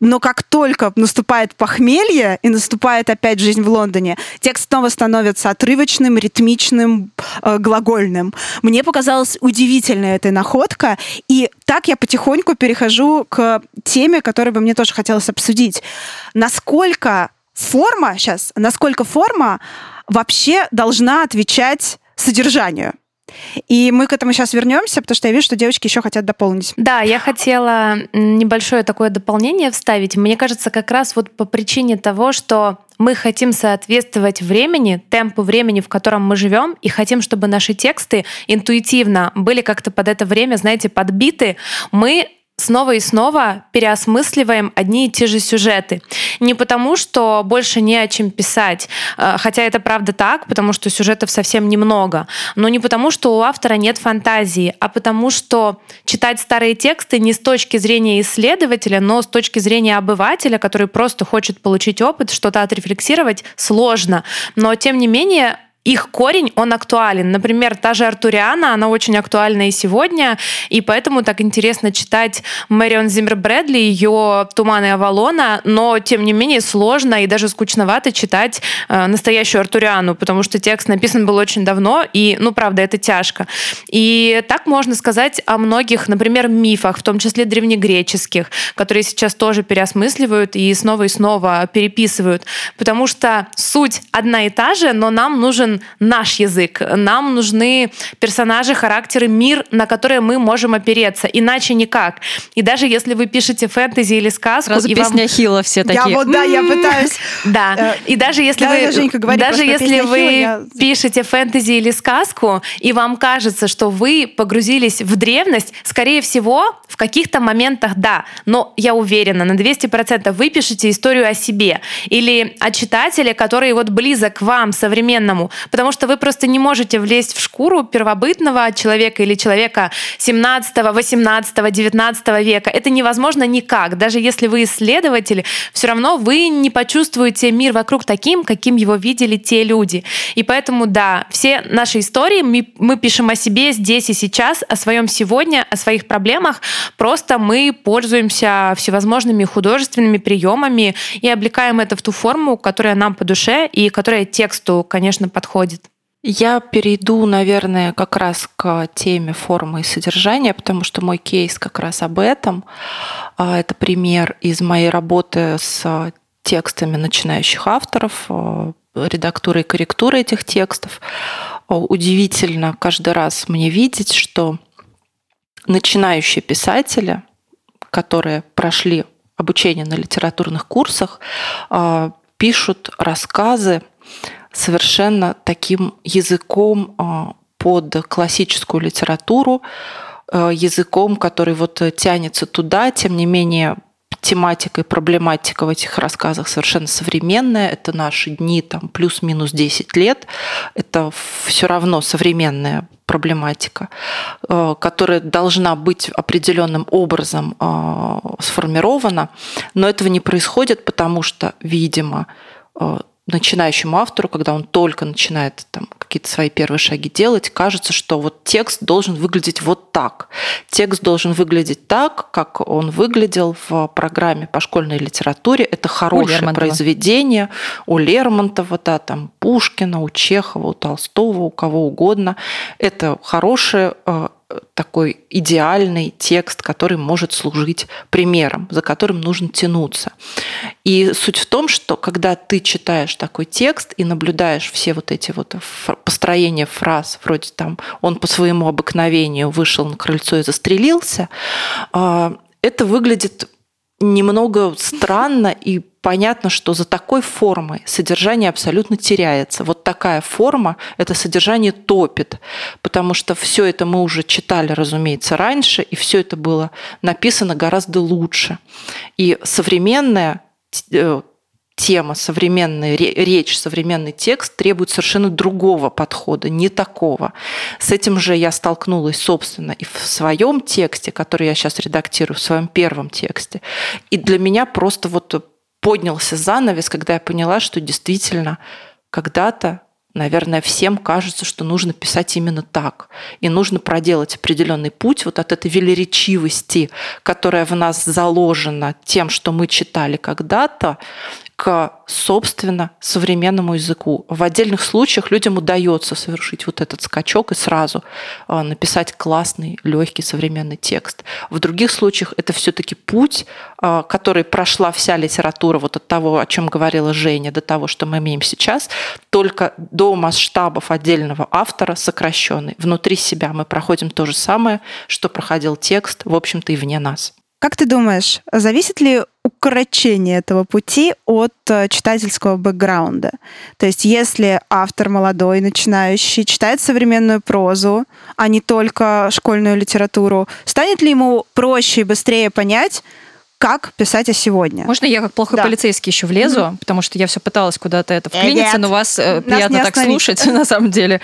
но как только наступает похмелье и наступает опять жизнь в Лондоне, текст снова становится отрывочным, ритмичным, э, глагольным. Мне показалась удивительная эта находка, и так я потихоньку перехожу к теме, которую бы мне тоже хотелось обсудить. Насколько форма сейчас, насколько форма вообще должна отвечать содержанию? И мы к этому сейчас вернемся, потому что я вижу, что девочки еще хотят дополнить. Да, я хотела небольшое такое дополнение вставить. Мне кажется, как раз вот по причине того, что мы хотим соответствовать времени, темпу времени, в котором мы живем, и хотим, чтобы наши тексты интуитивно были как-то под это время, знаете, подбиты, мы снова и снова переосмысливаем одни и те же сюжеты. Не потому, что больше не о чем писать, э, хотя это правда так, потому что сюжетов совсем немного, но не потому, что у автора нет фантазии, а потому, что читать старые тексты не с точки зрения исследователя, но с точки зрения обывателя, который просто хочет получить опыт, что-то отрефлексировать, сложно. Но, тем не менее, их корень, он актуален. Например, та же Артуриана, она очень актуальна и сегодня, и поэтому так интересно читать Мэрион Зиммер Брэдли, ее «Туманы Авалона», но, тем не менее, сложно и даже скучновато читать э, настоящую Артуриану, потому что текст написан был очень давно, и, ну, правда, это тяжко. И так можно сказать о многих, например, мифах, в том числе древнегреческих, которые сейчас тоже переосмысливают и снова и снова переписывают, потому что суть одна и та же, но нам нужен нужен наш язык, нам нужны персонажи, характеры, мир, на которые мы можем опереться, иначе никак. И даже если вы пишете фэнтези или сказку... Сразу и песня вам... Хила все такие. Я вот, да, я пытаюсь... Да, Э, и даже если вы, даже если вы пишете фэнтези или сказку, и вам кажется, что вы погрузились в древность, скорее всего, в каких-то моментах да, но я уверена, на 200% вы пишете историю о себе или о читателе, который вот близок к вам, современному, потому что вы просто не можете влезть в шкуру первобытного человека или человека 17, 18, 19 века. Это невозможно никак. Даже если вы исследователь, все равно вы не почувствуете мир вокруг таким, каким его видели те люди. И поэтому, да, все наши истории мы, мы пишем о себе здесь и сейчас, о своем сегодня, о своих проблемах. Просто мы пользуемся всевозможными художественными приемами и облекаем это в ту форму, которая нам по душе и которая тексту, конечно, подходит. Я перейду, наверное, как раз к теме формы и содержания, потому что мой кейс как раз об этом. А, Это пример из моей работы с текстами начинающих авторов, а, редактурой и корректурой этих текстов. А, Удивительно каждый раз мне видеть, что начинающие писатели, которые прошли обучение на литературных курсах, пишут рассказы совершенно таким языком а, под классическую литературу, а, языком, который вот тянется туда, тем не менее тематика и проблематика в этих рассказах совершенно современная. Это наши дни, там, плюс-минус 10 лет. Это все равно современная проблематика, э, которая должна быть определенным образом сформирована, но этого не происходит, потому что, видимо, начинающему автору, когда он только начинает там, какие-то свои первые шаги делать, кажется, что вот текст должен выглядеть вот так. Текст должен выглядеть так, как он выглядел в программе по школьной литературе. Это хорошее Лермонтова. произведение у Лермонтова, да, там Пушкина, у Чехова, у Толстого, у кого угодно. Это хорошее э, такой идеальный текст, который может служить примером, за которым нужно тянуться. И суть в том, что когда ты читаешь такой текст и наблюдаешь все вот эти вот построения фраз, вроде там «он по своему обыкновению вышел на крыльцо и застрелился», а, это выглядит немного странно и понятно, что за такой формой содержание абсолютно теряется. Вот такая форма это содержание топит, потому что все это мы уже читали, разумеется, раньше, и все это было написано гораздо лучше. И современная э, тема, современная ре- речь, современный текст требует совершенно другого подхода, не такого. С этим же я столкнулась, собственно, и в своем тексте, который я сейчас редактирую, в своем первом тексте. И для меня просто вот поднялся занавес, когда я поняла, что действительно когда-то Наверное, всем кажется, что нужно писать именно так. И нужно проделать определенный путь вот от этой велеречивости, которая в нас заложена тем, что мы читали когда-то, к, собственно, современному языку. В отдельных случаях людям удается совершить вот этот скачок и сразу э, написать классный, легкий современный текст. В других случаях это все-таки путь, э, который прошла вся литература вот от того, о чем говорила Женя, до того, что мы имеем сейчас, только до масштабов отдельного автора сокращенный. Внутри себя мы проходим то же самое, что проходил текст, в общем-то, и вне нас. Как ты думаешь, зависит ли укорочение этого пути от э, читательского бэкграунда? То есть если автор молодой, начинающий, читает современную прозу, а не только школьную литературу, станет ли ему проще и быстрее понять, как писать о сегодня? Можно я как плохой Да. полицейский еще влезу, потому что я все пыталась куда-то это Э, вклиниться, нет. но вас э, приятно так слушать на самом деле.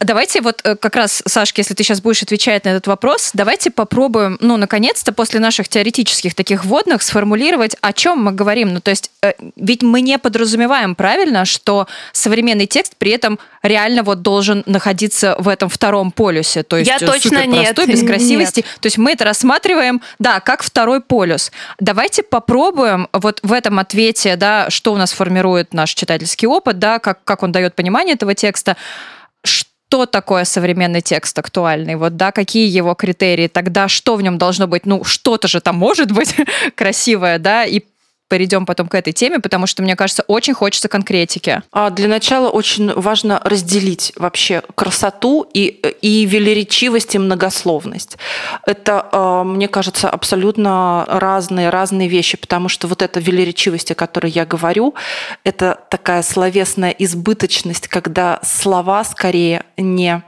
Давайте вот э, как раз, Сашка, если ты сейчас будешь отвечать на этот вопрос, давайте попробуем, ну, наконец-то, после наших теоретических таких вводных сформулировать, о чем мы говорим. Ну, то есть, э, ведь мы не подразумеваем правильно, что современный текст при этом реально вот должен находиться в этом втором полюсе. То есть Я э, точно нет. без красивости. То есть мы это рассматриваем, да, как второй полюс. Давайте попробуем вот в этом ответе, да, что у нас формирует наш читательский опыт, да, как, как он дает понимание этого текста, что такое современный текст актуальный, вот, да, какие его критерии, тогда что в нем должно быть, ну, что-то же там может быть красивое, да, и перейдем потом к этой теме, потому что, мне кажется, очень хочется конкретики. А для начала очень важно разделить вообще красоту и, и велеречивость и многословность. Это, а, мне кажется, абсолютно разные, разные вещи, потому что вот эта велеречивость, о которой я говорю, это такая словесная избыточность, когда слова скорее не,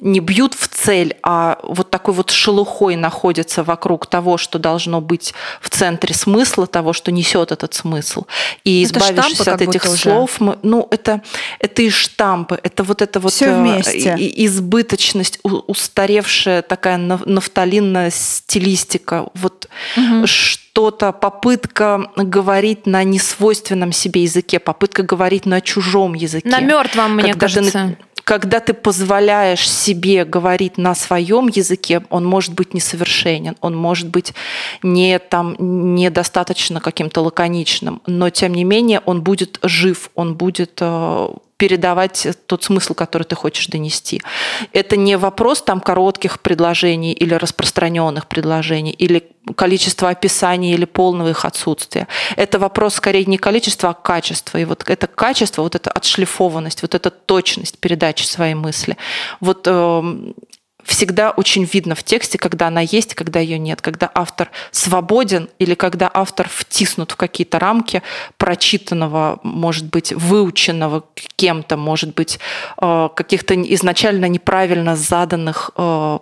не бьют в цель, а вот такой вот шелухой находятся вокруг того, что должно быть в центре смысла, того, что несет этот смысл. И это избавившись от этих слов, мы, ну, это, это и штампы, это вот это вот Все э, вместе. избыточность, устаревшая такая нафталинная стилистика, вот угу. что-то, попытка говорить на несвойственном себе языке, попытка говорить на чужом языке. На мертвом, мне кажется. Ты, когда ты позволяешь себе говорить на своем языке, он может быть несовершенен, он может быть не там недостаточно каким-то лаконичным, но тем не менее он будет жив, он будет э, передавать тот смысл, который ты хочешь донести. Это не вопрос там коротких предложений или распространенных предложений, или количества описаний или полного их отсутствия. Это вопрос скорее не количества, а качества. И вот это качество, вот эта отшлифованность, вот эта точность передачи своей мысли. Вот э, всегда очень видно в тексте, когда она есть, когда ее нет, когда автор свободен или когда автор втиснут в какие-то рамки прочитанного, может быть, выученного кем-то, может быть, э, каких-то изначально неправильно заданных э,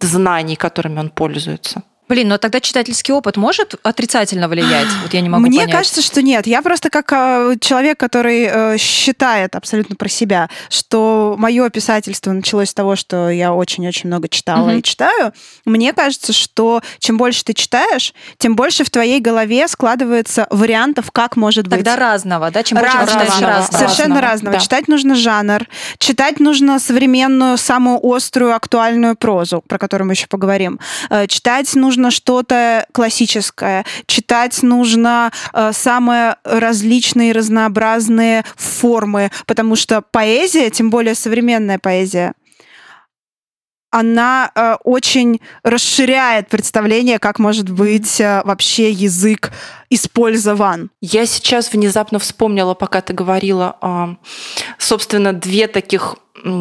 знаний, которыми он пользуется. Блин, но тогда читательский опыт может отрицательно влиять? Вот я не могу Мне понять. кажется, что нет. Я просто как э, человек, который э, считает абсолютно про себя, что мое писательство началось с того, что я очень-очень много читала угу. и читаю. Мне кажется, что чем больше ты читаешь, тем больше в твоей голове складывается вариантов, как может быть. Тогда разного, да? Чем больше разного. читаешь разного. Совершенно разного. разного. Да. Читать нужно жанр, читать нужно современную, самую острую, актуальную прозу, про которую мы еще поговорим. Э, читать нужно нужно что-то классическое, читать нужно э, самые различные разнообразные формы, потому что поэзия, тем более современная поэзия, она э, очень расширяет представление, как может быть э, вообще язык использован. Я сейчас внезапно вспомнила, пока ты говорила, э, собственно, две таких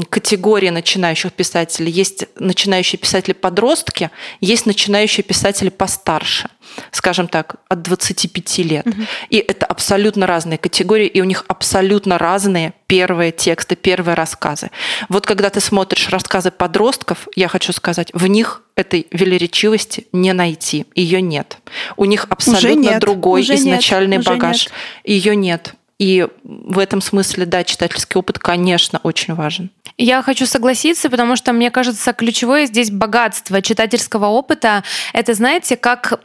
категории начинающих писателей. Есть начинающие писатели-подростки, есть начинающие писатели постарше, скажем так, от 25 лет. Угу. И это абсолютно разные категории, и у них абсолютно разные первые тексты, первые рассказы. Вот когда ты смотришь рассказы подростков, я хочу сказать, в них этой велеречивости не найти, ее нет. У них абсолютно нет, другой изначальный нет, багаж, ее нет. И в этом смысле, да, читательский опыт, конечно, очень важен. Я хочу согласиться, потому что, мне кажется, ключевое здесь богатство читательского опыта. Это, знаете, как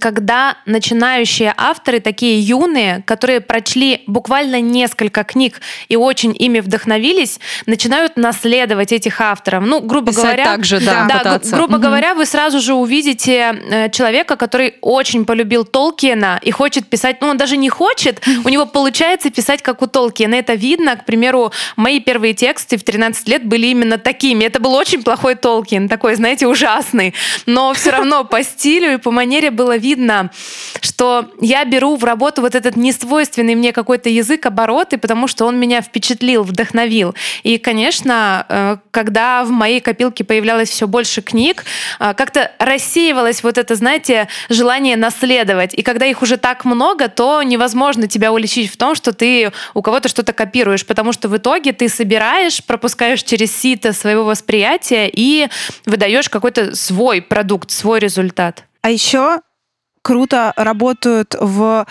когда начинающие авторы, такие юные, которые прочли буквально несколько книг и очень ими вдохновились, начинают наследовать этих авторов. Ну, грубо Писать говоря, так же, да, да грубо угу. говоря, вы сразу же увидите э, человека, который очень полюбил Толкиена и хочет писать, ну, он даже не хочет, у него получается получается писать как у Толкина. Это видно. К примеру, мои первые тексты в 13 лет были именно такими. Это был очень плохой Толкин, такой, знаете, ужасный. Но все равно по стилю и по манере было видно, что я беру в работу вот этот несвойственный мне какой-то язык, обороты, потому что он меня впечатлил, вдохновил. И, конечно, э, когда в моей копилке появлялось все больше книг, э, как-то рассеивалось вот это, знаете, желание наследовать. И когда их уже так много, то невозможно тебя уличить в том, что что ты у кого-то что-то копируешь, потому что в итоге ты собираешь, пропускаешь через сито своего восприятия и выдаешь какой-то свой продукт, свой результат. А еще круто работают в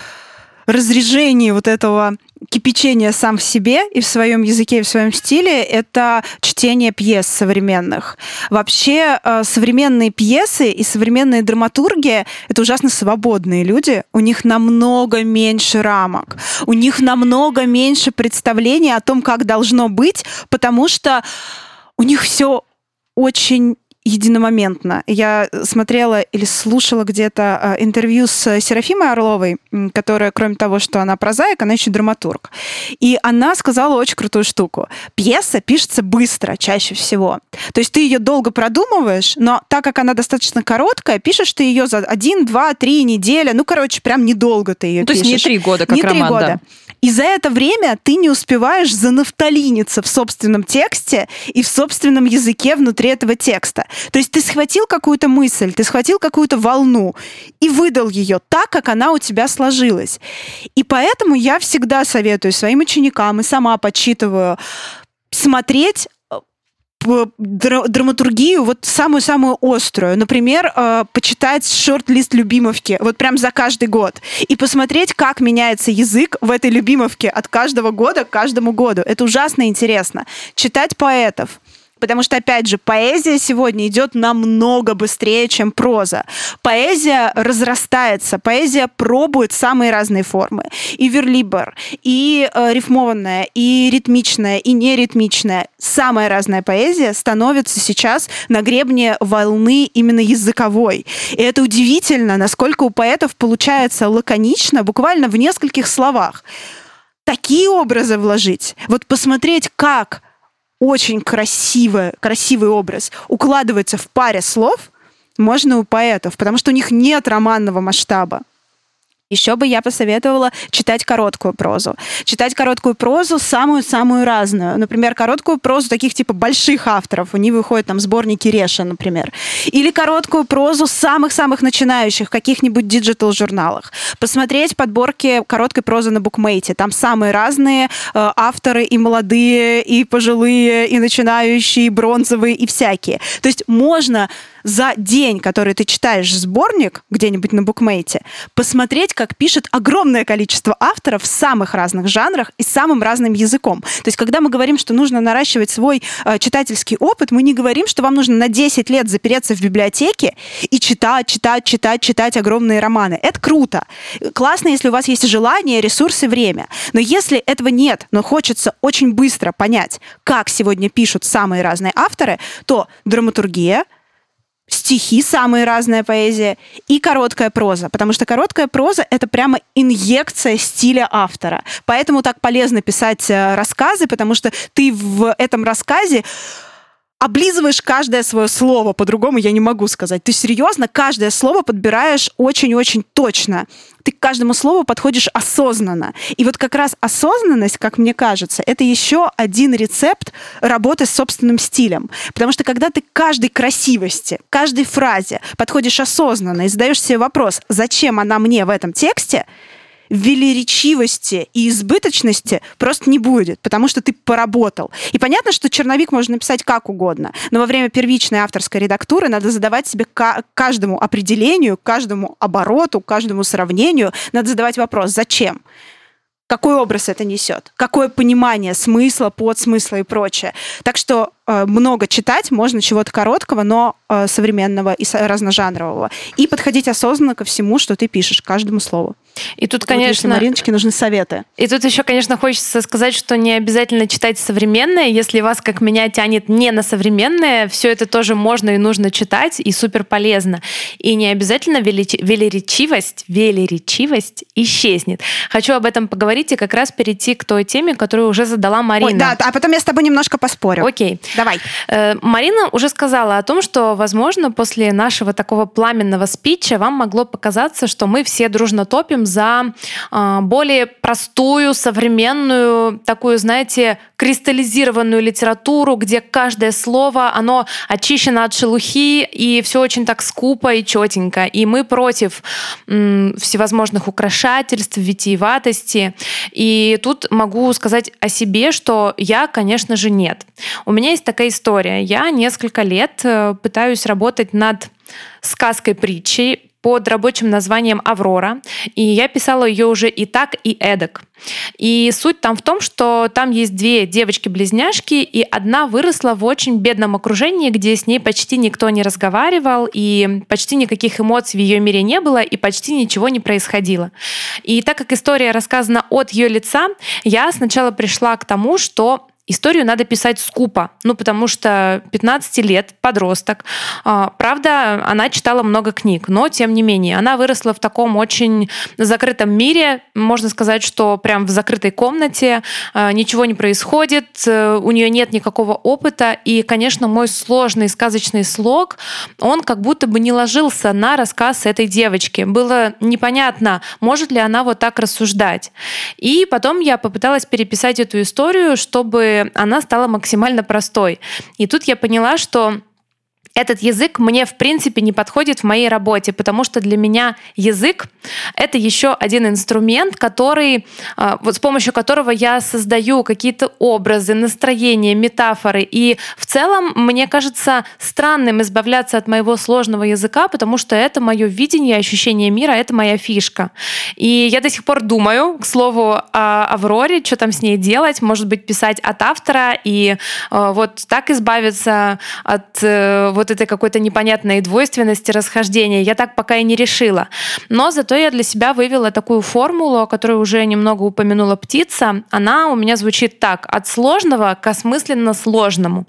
разрежении вот этого кипячение сам в себе и в своем языке, и в своем стиле — это чтение пьес современных. Вообще э, современные пьесы и современные драматурги — это ужасно свободные люди. У них намного меньше рамок. У них намного меньше представления о том, как должно быть, потому что у них все очень единомоментно. Я смотрела или слушала где-то э, интервью с Серафимой Орловой, которая, кроме того, что она прозаик, она еще драматург. И она сказала очень крутую штуку. Пьеса пишется быстро, чаще всего. То есть ты ее долго продумываешь, но так как она достаточно короткая, пишешь ты ее за один, два, три недели. Ну, короче, прям недолго ты ее ну, пишешь. То есть не три года, как не роман, три года. Да. И за это время ты не успеваешь занафталиниться в собственном тексте и в собственном языке внутри этого текста. То есть ты схватил какую-то мысль, ты схватил какую-то волну и выдал ее так, как она у тебя сложилась. И поэтому я всегда советую своим ученикам и сама подсчитываю смотреть драматургию вот самую-самую острую. Например, э, почитать шорт-лист любимовки вот прям за каждый год и посмотреть, как меняется язык в этой любимовке от каждого года к каждому году. Это ужасно интересно. Читать поэтов. Потому что, опять же, поэзия сегодня идет намного быстрее, чем проза. Поэзия разрастается, поэзия пробует самые разные формы. И верлибр, и э, рифмованная, и ритмичная, и неритмичная. Самая разная поэзия становится сейчас на гребне волны именно языковой. И это удивительно, насколько у поэтов получается лаконично, буквально в нескольких словах такие образы вложить. Вот посмотреть, как очень красивый, красивый образ укладывается в паре слов, можно у поэтов, потому что у них нет романного масштаба. Еще бы я посоветовала читать короткую прозу. Читать короткую прозу самую-самую разную. Например, короткую прозу таких типа больших авторов. У них выходят там сборники Реша, например. Или короткую прозу самых-самых начинающих в каких-нибудь диджитал-журналах. Посмотреть подборки короткой прозы на букмейте. Там самые разные э, авторы и молодые, и пожилые, и начинающие, и бронзовые, и всякие. То есть можно за день, который ты читаешь сборник где-нибудь на букмейте, посмотреть, как пишет огромное количество авторов в самых разных жанрах и самым разным языком. То есть, когда мы говорим, что нужно наращивать свой э, читательский опыт, мы не говорим, что вам нужно на 10 лет запереться в библиотеке и читать, читать, читать, читать огромные романы. Это круто. Классно, если у вас есть желание, ресурсы, время. Но если этого нет, но хочется очень быстро понять, как сегодня пишут самые разные авторы, то драматургия — стихи, самые разная поэзия, и короткая проза, потому что короткая проза — это прямо инъекция стиля автора. Поэтому так полезно писать э, рассказы, потому что ты в этом рассказе облизываешь каждое свое слово, по-другому я не могу сказать. Ты серьезно каждое слово подбираешь очень-очень точно. Ты к каждому слову подходишь осознанно. И вот как раз осознанность, как мне кажется, это еще один рецепт работы с собственным стилем. Потому что когда ты к каждой красивости, каждой фразе подходишь осознанно и задаешь себе вопрос, зачем она мне в этом тексте, велеречивости и избыточности просто не будет, потому что ты поработал. И понятно, что черновик можно написать как угодно, но во время первичной авторской редактуры надо задавать себе каждому определению, каждому обороту, каждому сравнению, надо задавать вопрос, зачем? какой образ это несет, какое понимание смысла, подсмысла и прочее. Так что много читать, можно чего-то короткого, но э, современного и разножанрового. И подходить осознанно ко всему, что ты пишешь, каждому слову. И тут, конечно... Вот, Мариночке нужны советы. И тут еще, конечно, хочется сказать, что не обязательно читать современное. Если вас, как меня, тянет не на современное, все это тоже можно и нужно читать, и супер полезно. И не обязательно велеречивость, велеречивость исчезнет. Хочу об этом поговорить и как раз перейти к той теме, которую уже задала Марина. Ой, да, а потом я с тобой немножко поспорю. Окей. Давай. Э, Марина уже сказала о том, что, возможно, после нашего такого пламенного спича вам могло показаться, что мы все дружно топим за а, более простую, современную, такую, знаете, кристаллизированную литературу, где каждое слово, оно очищено от шелухи, и все очень так скупо и четенько. И мы против всевозможных украшательств, витиеватости. И тут могу сказать о себе, что я, конечно же, нет. У меня есть такая история. Я несколько лет э, пытаюсь работать над сказкой-притчей под рабочим названием «Аврора», и я писала ее уже и так, и эдак. И суть там в том, что там есть две девочки-близняшки, и одна выросла в очень бедном окружении, где с ней почти никто не разговаривал, и почти никаких эмоций в ее мире не было, и почти ничего не происходило. И так как история рассказана от ее лица, я сначала пришла к тому, что историю надо писать скупо, ну, потому что 15 лет, подросток. А, правда, она читала много книг, но, тем не менее, она выросла в таком очень закрытом мире, можно сказать, что прям в закрытой комнате, а, ничего не происходит, э, у нее нет никакого опыта, и, конечно, мой сложный сказочный слог, он как будто бы не ложился на рассказ этой девочки. Было непонятно, может ли она вот так рассуждать. И потом я попыталась переписать эту историю, чтобы она стала максимально простой. И тут я поняла, что этот язык мне, в принципе, не подходит в моей работе, потому что для меня язык — это еще один инструмент, который, а, вот с помощью которого я создаю какие-то образы, настроения, метафоры. И в целом мне кажется странным избавляться от моего сложного языка, потому что это мое видение, ощущение мира, это моя фишка. И я до сих пор думаю, к слову, о Авроре, что там с ней делать, может быть, писать от автора и а, вот так избавиться от э, вот этой какой-то непонятной двойственности, расхождения, я так пока и не решила. Но зато я для себя вывела такую формулу, о которой уже немного упомянула птица. Она у меня звучит так. От сложного к осмысленно сложному.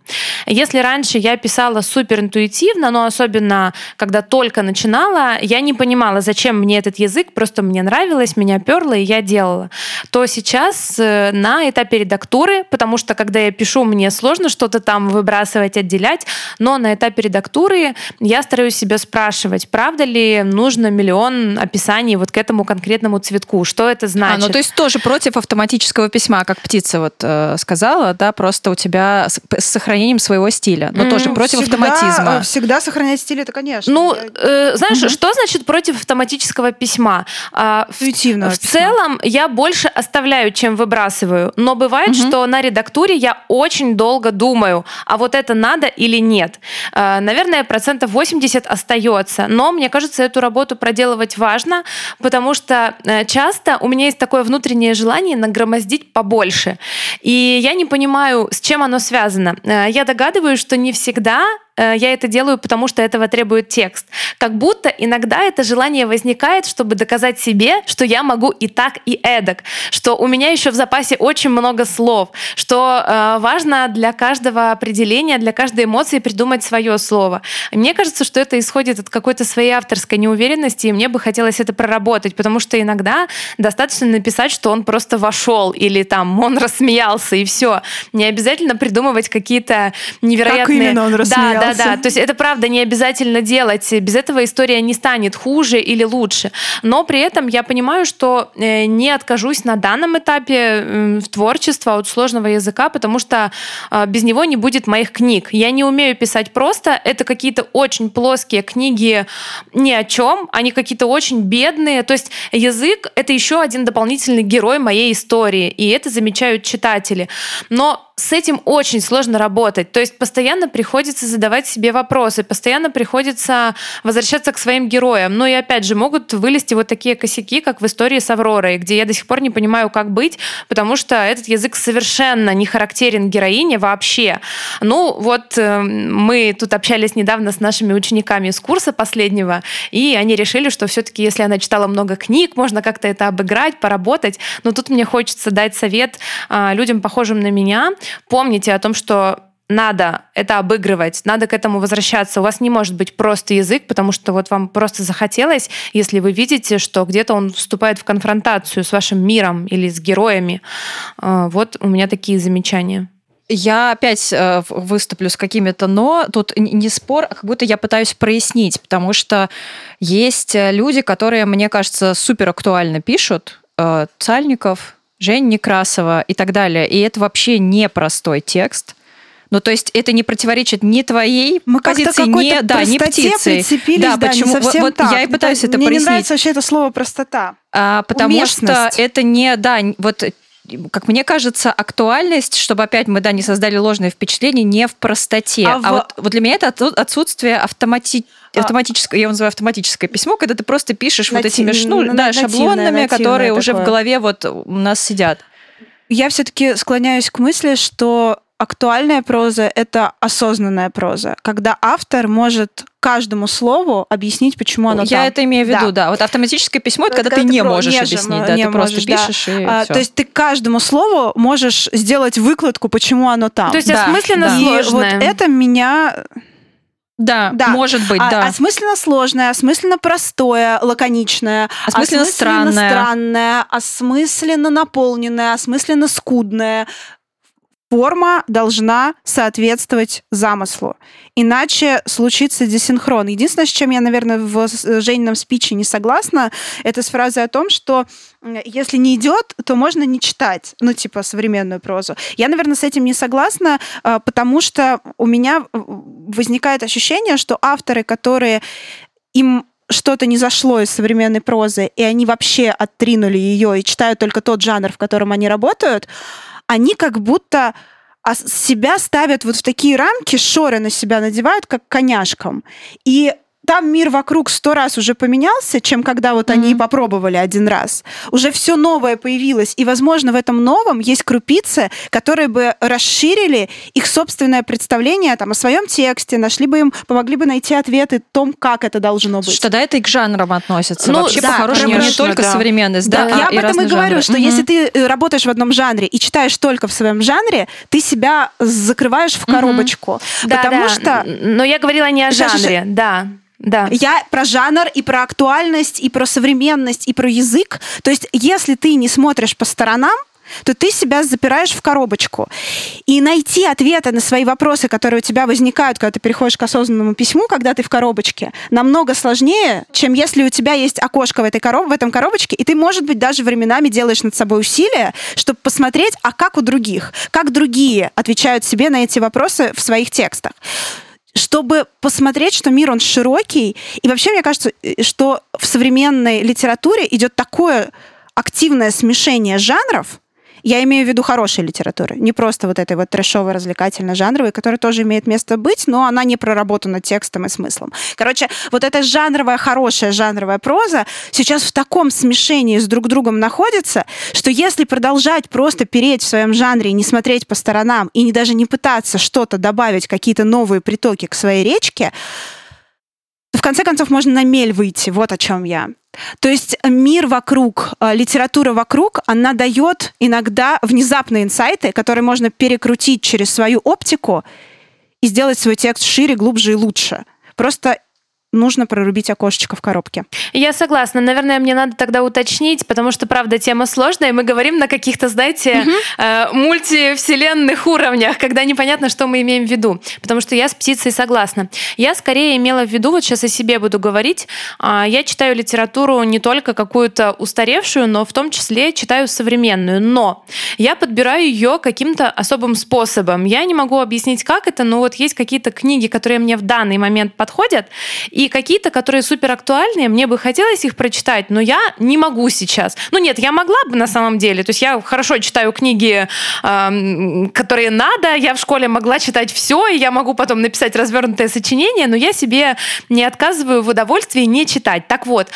Если раньше я писала супер интуитивно, но особенно когда только начинала, я не понимала, зачем мне этот язык, просто мне нравилось, меня перло, и я делала. То сейчас э, на этапе редактуры, потому что когда я пишу, мне сложно что-то там выбрасывать, отделять, но на этапе редактуры я стараюсь себя спрашивать, правда ли нужно миллион описаний вот к этому конкретному цветку, что это значит. А, ну то есть тоже против автоматического письма, как птица вот э, сказала, да, просто у тебя с, с сохранением своего стиля, но mm, тоже против всегда, автоматизма. Э, всегда сохранять стиль, это конечно. Ну, э, знаешь, mm-hmm. что значит против автоматического письма? А, в, в целом я больше оставляю, чем выбрасываю, но бывает, mm-hmm. что на редактуре я очень долго думаю, а вот это надо или нет. Э, наверное, процентов 80 остается. Но мне кажется, эту работу проделывать важно, потому что э, часто у меня есть такое внутреннее желание нагромоздить побольше. И я не понимаю, с чем оно связано. Э, я догадываюсь, что не всегда Э, я это делаю, потому что этого требует текст. Как будто иногда это желание возникает, чтобы доказать себе, что я могу и так, и эдак, что у меня еще в запасе очень много слов, что э, важно для каждого определения, для каждой эмоции придумать свое слово. мне кажется, что это исходит от какой-то своей авторской неуверенности, и мне бы хотелось это проработать, потому что иногда достаточно написать, что он просто вошел, или там он рассмеялся, и все. Не обязательно придумывать какие-то невероятные... Как именно он рассмеялся? Да, да, да. То есть это правда не обязательно делать. Без этого история не станет хуже или лучше. Но при этом я понимаю, что э, не откажусь на данном этапе в творчество от сложного языка, потому что а, без него не будет моих книг. Я не умею писать просто. Это какие-то очень плоские книги ни о чем. Они какие-то очень бедные. То есть язык — это еще один дополнительный герой моей истории. И это замечают читатели. Но с этим очень сложно работать. То есть постоянно приходится задавать себе вопросы, постоянно приходится возвращаться к своим героям. Ну и опять же, могут вылезти вот такие косяки, как в истории с Авророй, где я до сих пор не понимаю, как быть, потому что этот язык совершенно не характерен героине вообще. Ну вот э, мы тут общались недавно с нашими учениками из курса последнего, и они решили, что все-таки, если она читала много книг, можно как-то это обыграть, поработать. Но тут мне хочется дать совет э, людям, похожим на меня, помните о том, что надо это обыгрывать, надо к этому возвращаться. У вас не может быть просто язык, потому что вот вам просто захотелось, если вы видите, что где-то он вступает в конфронтацию с вашим миром или с героями. А, вот у меня такие замечания. Я опять э, выступлю с какими-то но. Тут не спор, а как будто я пытаюсь прояснить, потому что есть э, люди, которые, мне кажется, супер актуально пишут. Э, Цальников, Жень Некрасова и так далее. И это вообще не простой текст. Ну, то есть это не противоречит ни твоей Мы позиции, ни, да, ни птицы. Да, да, почему? Не совсем вот, так. я и пытаюсь это, это Мне прояснить. не нравится вообще это слово простота. А, потому Уместность. что это не, да, вот как мне кажется, актуальность, чтобы опять мы да, не создали ложное впечатление, не в простоте. А, а в... вот, вот для меня это отсутствие автомати... а... автоматическое, я его называю автоматическое письмо, когда ты просто пишешь Нати... вот этими шну... да, нативное, шаблонами, нативное которые такое. уже в голове вот у нас сидят. Я все-таки склоняюсь к мысли, что актуальная проза — это осознанная проза, когда автор может каждому слову объяснить, почему оно Я там. это имею в виду, да. да. Вот автоматическое письмо это Это когда ты когда не ты про- можешь нежно, объяснить, да, не ты просто можешь, да. пишешь и А, всё. то есть ты каждому слову можешь сделать выкладку, почему оно там. То есть Да, осмысленно да. И вот сложное. это меня Да, Да. может быть, А- да. Осмысленно сложное, осмысленно простое, лаконичное, Осмысленно странное. странное, осмысленно наполненное, осмысленно скудное. Форма должна соответствовать замыслу. Иначе случится десинхрон. Единственное, с чем я, наверное, в с- Женином спиче не согласна, это с фразой о том, что если не идет, то можно не читать, ну, типа, современную прозу. Я, наверное, с этим не согласна, а, потому что у меня э, возникает ощущение, что авторы, которые им что-то не зашло из современной прозы, и они вообще оттринули ее и читают только тот жанр, в котором они работают, они как будто себя ставят вот в такие рамки, шоры на себя надевают, как коняшкам. И там мир вокруг сто раз уже поменялся, чем когда вот они Мгм. попробовали один раз. Уже все новое появилось, и, возможно, в этом новом есть крупицы, которые бы расширили их собственное представление там, о своем тексте, нашли бы им, помогли бы найти ответы в том, как это должно быть. Что да, это и к жанрам относится. Ну, Вообще, да, по-хорошему, не только да. современность, да, Да, а я об этом и говорю, жанры. что Мгм. если ты э, работаешь в одном жанре и читаешь только в своем жанре, ты себя закрываешь в коробочку. Да, потому да. что Но я говорила не о жанре, да. Да. я про жанр и про актуальность, и про современность, и про язык. То есть, если ты не смотришь по сторонам, то ты себя запираешь в коробочку. И найти ответы на свои вопросы, которые у тебя возникают, когда ты переходишь к осознанному письму, когда ты в коробочке, намного сложнее, чем если у тебя есть окошко в, этой короб... в этом коробочке, и ты, может быть, даже временами делаешь над собой усилия, чтобы посмотреть, а как у других, как другие отвечают себе на эти вопросы в своих текстах чтобы посмотреть, что мир, он широкий. И вообще, мне кажется, э, что в современной литературе идет такое активное смешение жанров, я имею в виду хорошей литературы, не просто вот этой вот трэшовой, развлекательной, жанровой, которая тоже имеет место быть, но она не проработана текстом и смыслом. Короче, вот эта жанровая, хорошая жанровая проза сейчас в таком смешении с друг другом находится, что если продолжать просто переть в своем жанре и не смотреть по сторонам, и не даже не пытаться что-то добавить, какие-то новые притоки к своей речке, в конце концов можно на мель выйти. Вот о чем я. То есть мир вокруг, э, литература вокруг, она дает иногда внезапные инсайты, которые можно перекрутить через свою оптику и сделать свой текст шире, глубже и лучше. Просто нужно прорубить окошечко в коробке. Я согласна. Наверное, мне надо тогда уточнить, потому что, правда, тема сложная, и мы говорим на каких-то, знаете, э, мультивселенных уровнях, когда непонятно, что мы имеем в виду. Потому что я с птицей согласна. Я скорее имела в виду, вот сейчас о себе буду говорить, а, я читаю литературу не только какую-то устаревшую, но в том числе читаю современную. Но я подбираю ее каким-то особым способом. Я не могу объяснить, как это, но вот есть какие-то книги, которые мне в данный момент подходят, и какие-то, которые супер актуальные, мне бы хотелось их прочитать, но я не могу сейчас. Ну нет, я могла бы на самом деле. То есть я хорошо читаю книги, которые надо. Я в школе могла читать все, и я могу потом написать развернутое сочинение, но я себе не отказываю в удовольствии не читать. Так вот,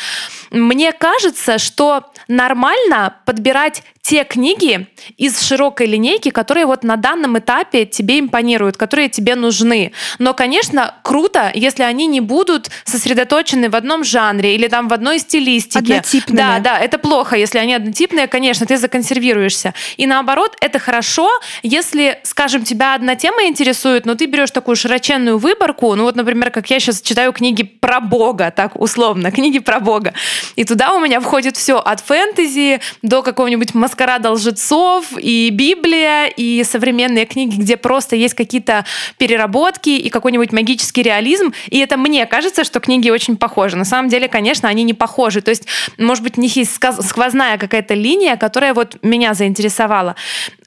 мне кажется, что нормально подбирать те книги из широкой линейки, которые вот на данном этапе тебе импонируют, которые тебе нужны. Но, конечно, круто, если они не будут сосредоточены в одном жанре или там в одной стилистике. Однотипными. Да, да, это плохо. Если они однотипные, конечно, ты законсервируешься. И наоборот, это хорошо, если, скажем, тебя одна тема интересует, но ты берешь такую широченную выборку, ну вот, например, как я сейчас читаю книги про Бога, так условно, книги про Бога. И туда у меня входит все от фэнтези до какого-нибудь маскарада лжецов, и Библия, и современные книги, где просто есть какие-то переработки и какой-нибудь магический реализм. И это мне кажется, что книги очень похожи. На самом деле, конечно, они не похожи. То есть, может быть, у них есть сквозная какая-то линия, которая вот меня заинтересовала.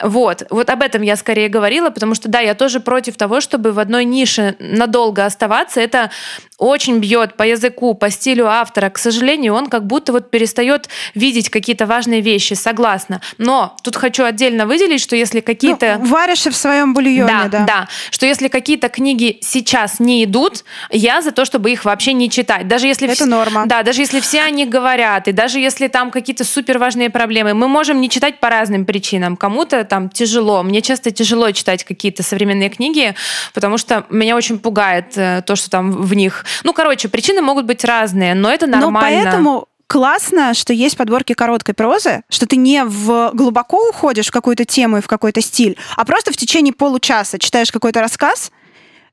Вот. Вот об этом я скорее говорила, потому что, да, я тоже против того, чтобы в одной нише надолго оставаться. Это очень бьет по языку, по стилю автора. К сожалению, он как будто вот перестает видеть какие-то важные вещи. Согласна. Важно. Но тут хочу отдельно выделить, что если какие-то... Ну, варишь в своем бульоне, да. Да, что если какие-то книги сейчас не идут, я за то, чтобы их вообще не читать. Даже если Это вс- норма. Да, даже если все они говорят, и даже если там какие-то супер важные проблемы, мы можем не читать по разным причинам. Кому-то там тяжело. Мне часто тяжело читать какие-то современные книги, потому что меня очень пугает э, то, что там в них. Ну, короче, причины могут быть разные, но это Но нормально. поэтому классно, что есть подборки короткой прозы, что ты не в глубоко уходишь в какую-то тему и в какой-то стиль, а просто в течение получаса читаешь какой-то рассказ,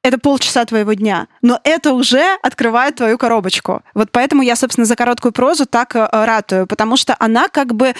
это полчаса твоего дня, но это уже открывает твою коробочку. Вот поэтому я, собственно, за короткую прозу так э, ратую, потому что она как бы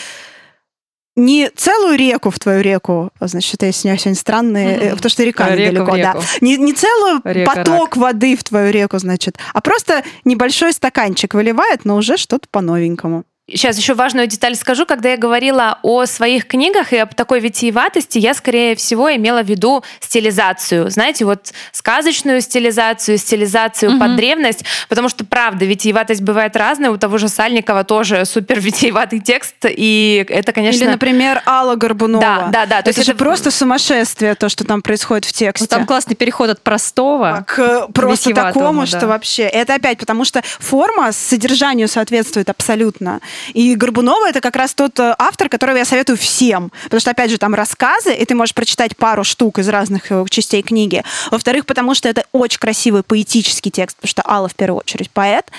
не целую реку в твою реку, значит, у меня сегодня странные, э, потому что река в недалеко, да. Не, не целую Река, поток воды в твою реку, значит, а просто небольшой стаканчик выливает, но уже что-то по-новенькому. Сейчас еще важную деталь скажу. Когда я говорила о своих книгах и об такой витиеватости, я, скорее всего, имела в виду стилизацию. Знаете, вот сказочную стилизацию, стилизацию Мгм. под древность. Потому что, правда, витиеватость бывает разная. У того же Сальникова тоже супер витиеватый текст. И это, конечно... Или, например, Алла Горбунова. Да, да, да. То есть это, просто сумасшествие, то, что там происходит в тексте. Ну, там классный переход от простого. к э, просто такому, да. что вообще... Это опять потому, что форма содержанию соответствует абсолютно. И Горбунова — это как раз тот э, автор, которого я советую всем. Потому что, опять же, там рассказы, и ты можешь прочитать пару штук из разных э, частей книги. Во-вторых, потому что это очень красивый поэтический текст, потому что Алла, в первую очередь, поэт.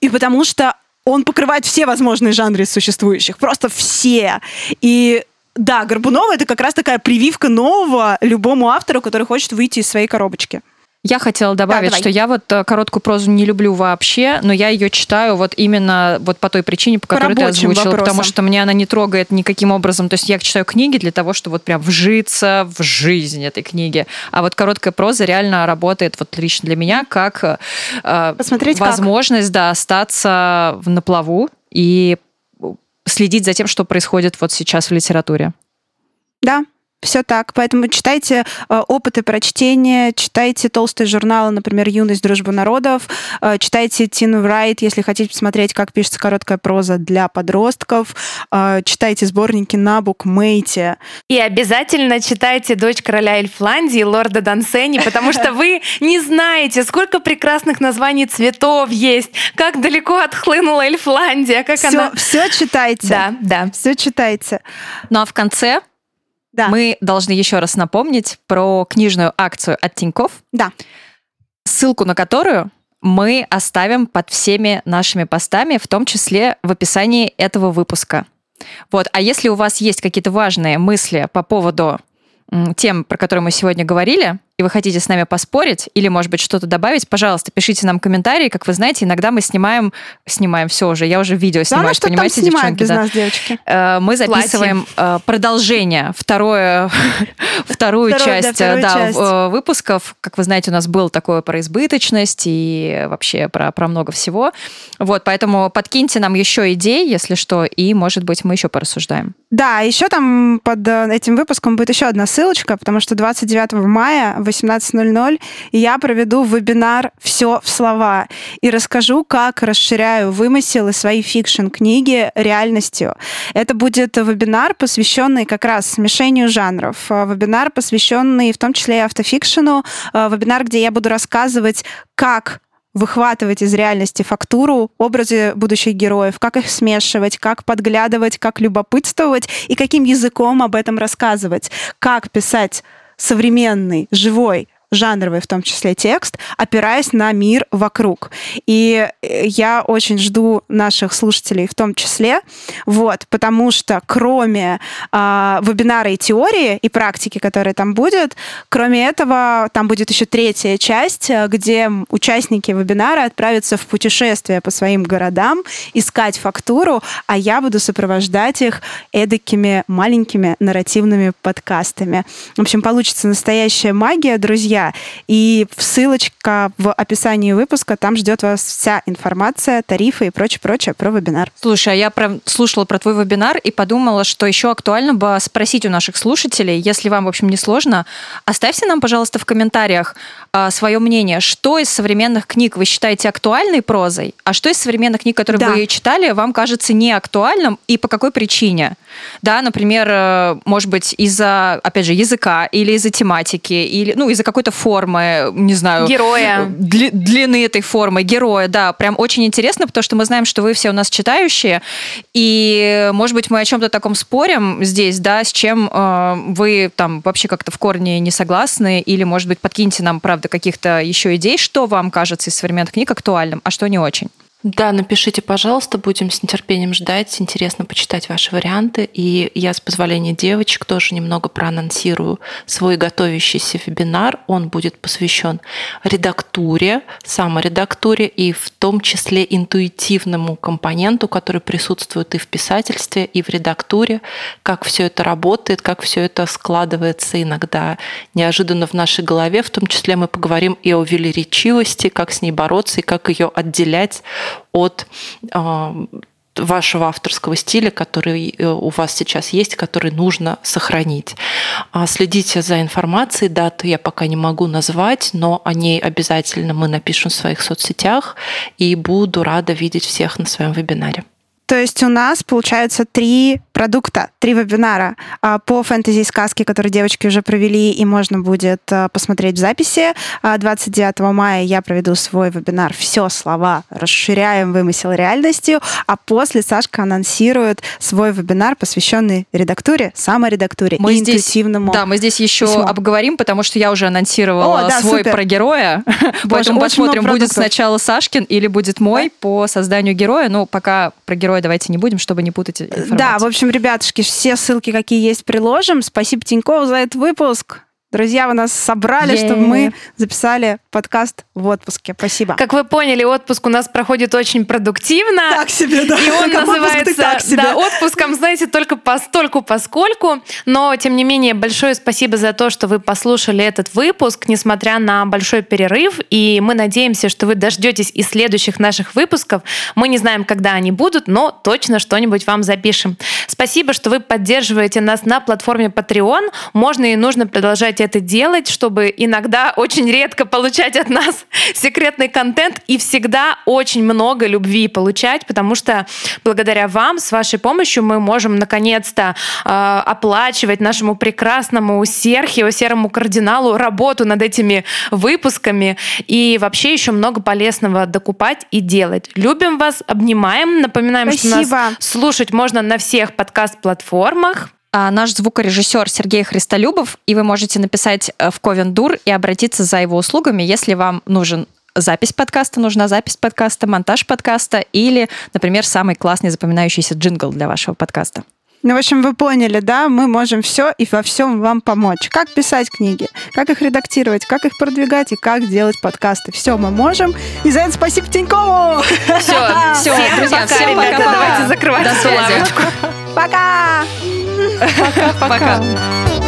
И потому что он покрывает все возможные жанры существующих. Просто все. И да, Горбунова — это как раз такая прививка нового любому автору, который хочет выйти из своей коробочки. Я хотела добавить, давай. что я вот э, короткую прозу не люблю вообще, но я ее читаю вот именно вот по той причине, по По которой ты озвучила, потому вопросам. что мне она не трогает никаким образом. То есть я читаю книги для того, чтобы вот прям вжиться в жизнь этой книги. А вот короткая проза реально работает вот лично для меня как э, Посмотреть как. возможность, да, остаться на плаву и следить за тем, что происходит вот сейчас в литературе. Да, все так. Поэтому читайте э, опыты прочтения, читайте толстые журналы, например, «Юность, дружба народов», э, читайте Тину Райт, если хотите посмотреть, как пишется короткая проза для подростков, э, читайте сборники на букмейте. И обязательно читайте «Дочь короля Эльфландии» лорда Дансени, потому что вы не знаете, сколько прекрасных названий цветов есть, как далеко отхлынула Эльфландия, как Все, она... все читайте. Да, да. Все читайте. Ну а в конце Да. мы должны еще раз напомнить про книжную акцию от Тиньков, Да. ссылку на которую мы оставим под всеми нашими постами, в том числе в описании этого выпуска. Вот. А если у вас есть какие-то важные мысли по поводу тем, про которые мы сегодня говорили, и вы хотите с нами поспорить или, может быть, что-то добавить, пожалуйста, пишите нам комментарии. Как вы знаете, иногда мы снимаем, снимаем все уже, я уже видео снимаю, там понимаете, снимает девчонки, без да. нас, девочки? Э, мы записываем э, продолжение, второе, вторую часть, э, да, выпусков. Как вы знаете, у нас был такое про избыточность и вообще про, про много всего. Вот, поэтому подкиньте нам еще идей, если что, и, может быть, мы еще порассуждаем. Да, еще там под этим выпуском будет еще одна ссылочка, потому что 29 мая в 18.00 я проведу вебинар «Все в слова» и расскажу, как расширяю вымысел и свои фикшн-книги реальностью. Это будет вебинар, посвященный как раз смешению жанров, э, вебинар, посвященный в том числе и автофикшену, э, вебинар, где я буду рассказывать, как выхватывать из реальности фактуру, образы будущих героев, как их смешивать, как подглядывать, как любопытствовать и каким языком об этом рассказывать, как писать современный, живой, жанровый в том числе текст, опираясь на мир вокруг. И э, я очень жду наших слушателей в том числе, вот, потому что кроме а, вебинара и теории, и практики, которая там будет, кроме этого, там будет еще третья часть, э, где участники вебинара отправятся в путешествие по своим городам, искать фактуру, а я буду сопровождать их эдакими маленькими нарративными подкастами. В общем, получится настоящая магия, друзья. Друзья. И ссылочка в описании выпуска, там ждет вас вся информация, тарифы и прочее-прочее про вебинар. Слушай, а я прям слушала про твой вебинар и подумала, что еще актуально бы спросить у наших слушателей, если вам, в общем, не сложно, оставьте нам, пожалуйста, в комментариях а, свое мнение, что из современных книг вы считаете актуальной прозой, а что из современных книг, которые да. вы читали, вам кажется не актуальным и по какой причине. Да, например, э, может быть, из-за, опять же, языка или из-за тематики, или, ну, из-за какой-то формы, не знаю... Героя. Дли, длины этой формы, героя, да. Прям очень интересно, потому что мы знаем, что вы все у нас читающие, и, может быть, мы о чем-то таком спорим здесь, да, с чем э, вы там вообще как-то в корне не согласны, или, может быть, подкиньте нам, правда, каких-то еще идей, что вам кажется из современных книг актуальным, а что не очень. Да, напишите, пожалуйста, будем с нетерпением ждать. Интересно почитать ваши варианты. И я, с позволения девочек, тоже немного проанонсирую свой готовящийся вебинар. Он будет посвящен редактуре, саморедактуре и в том числе интуитивному компоненту, который присутствует и в писательстве, и в редактуре, как все это работает, как все это складывается иногда неожиданно в нашей голове. В том числе мы поговорим и о велеречивости, как с ней бороться и как ее отделять от а, вашего авторского стиля, который э, у вас сейчас есть, который нужно сохранить. А, следите за информацией, дату я пока не могу назвать, но о ней обязательно мы напишем в своих соцсетях и буду рада видеть всех на своем вебинаре. То есть у нас получается три продукта, три вебинара а, по фэнтези-сказке, которые девочки уже провели, и можно будет а, посмотреть в записи. 29 а, мая я проведу свой вебинар «Все слова. Расширяем вымысел реальностью», а после Сашка анонсирует свой вебинар, посвященный редактуре, саморедактуре мы и здесь, интуитивному Да, мы здесь еще письму. обговорим, потому что я уже анонсировала О, да, свой супер. про героя, поэтому посмотрим, будет сначала Сашкин или будет мой по созданию героя. Ну, пока про героя давайте не будем, чтобы не путать информацию. Да, в общем, ребятушки, все ссылки, какие есть, приложим. Спасибо Тинькову за этот выпуск. Друзья, вы нас собрали, чтобы мы записали подкаст в отпуске. Спасибо. Как вы поняли, отпуск у нас проходит очень продуктивно. Так себе, да. И он как называется так себе. Да, отпуском, знаете, только постольку поскольку. Но, тем не менее, большое спасибо за то, что вы послушали этот выпуск, несмотря на большой перерыв. И мы надеемся, что вы дождетесь и следующих наших выпусков. Мы не знаем, когда они будут, но точно что-нибудь вам запишем. Спасибо, что вы поддерживаете нас на платформе Patreon. Можно и нужно продолжать это делать, чтобы иногда очень редко получать от нас секретный контент и всегда очень много любви получать, потому что благодаря вам, с вашей помощью, мы можем наконец-то э, оплачивать нашему прекрасному Серхио, серому кардиналу, работу над этими выпусками и вообще еще много полезного докупать и делать. Любим вас, обнимаем, напоминаем, Спасибо. что нас слушать можно на всех подкаст-платформах. А, наш звукорежиссер Сергей Христолюбов, и вы можете написать э, в Ковендур и обратиться за его услугами, если вам нужен запись подкаста, нужна запись подкаста, монтаж подкаста или, например, самый классный запоминающийся джингл для вашего подкаста. Ну, в общем, вы поняли, да, мы можем все и во всем вам помочь. Как писать книги, как их редактировать, как их продвигать и как делать подкасты. Все мы можем. И за это спасибо Тинькову! Все, все, друзья, всем пока. Давайте закрывать эту Пока! Пока. Пока-пока.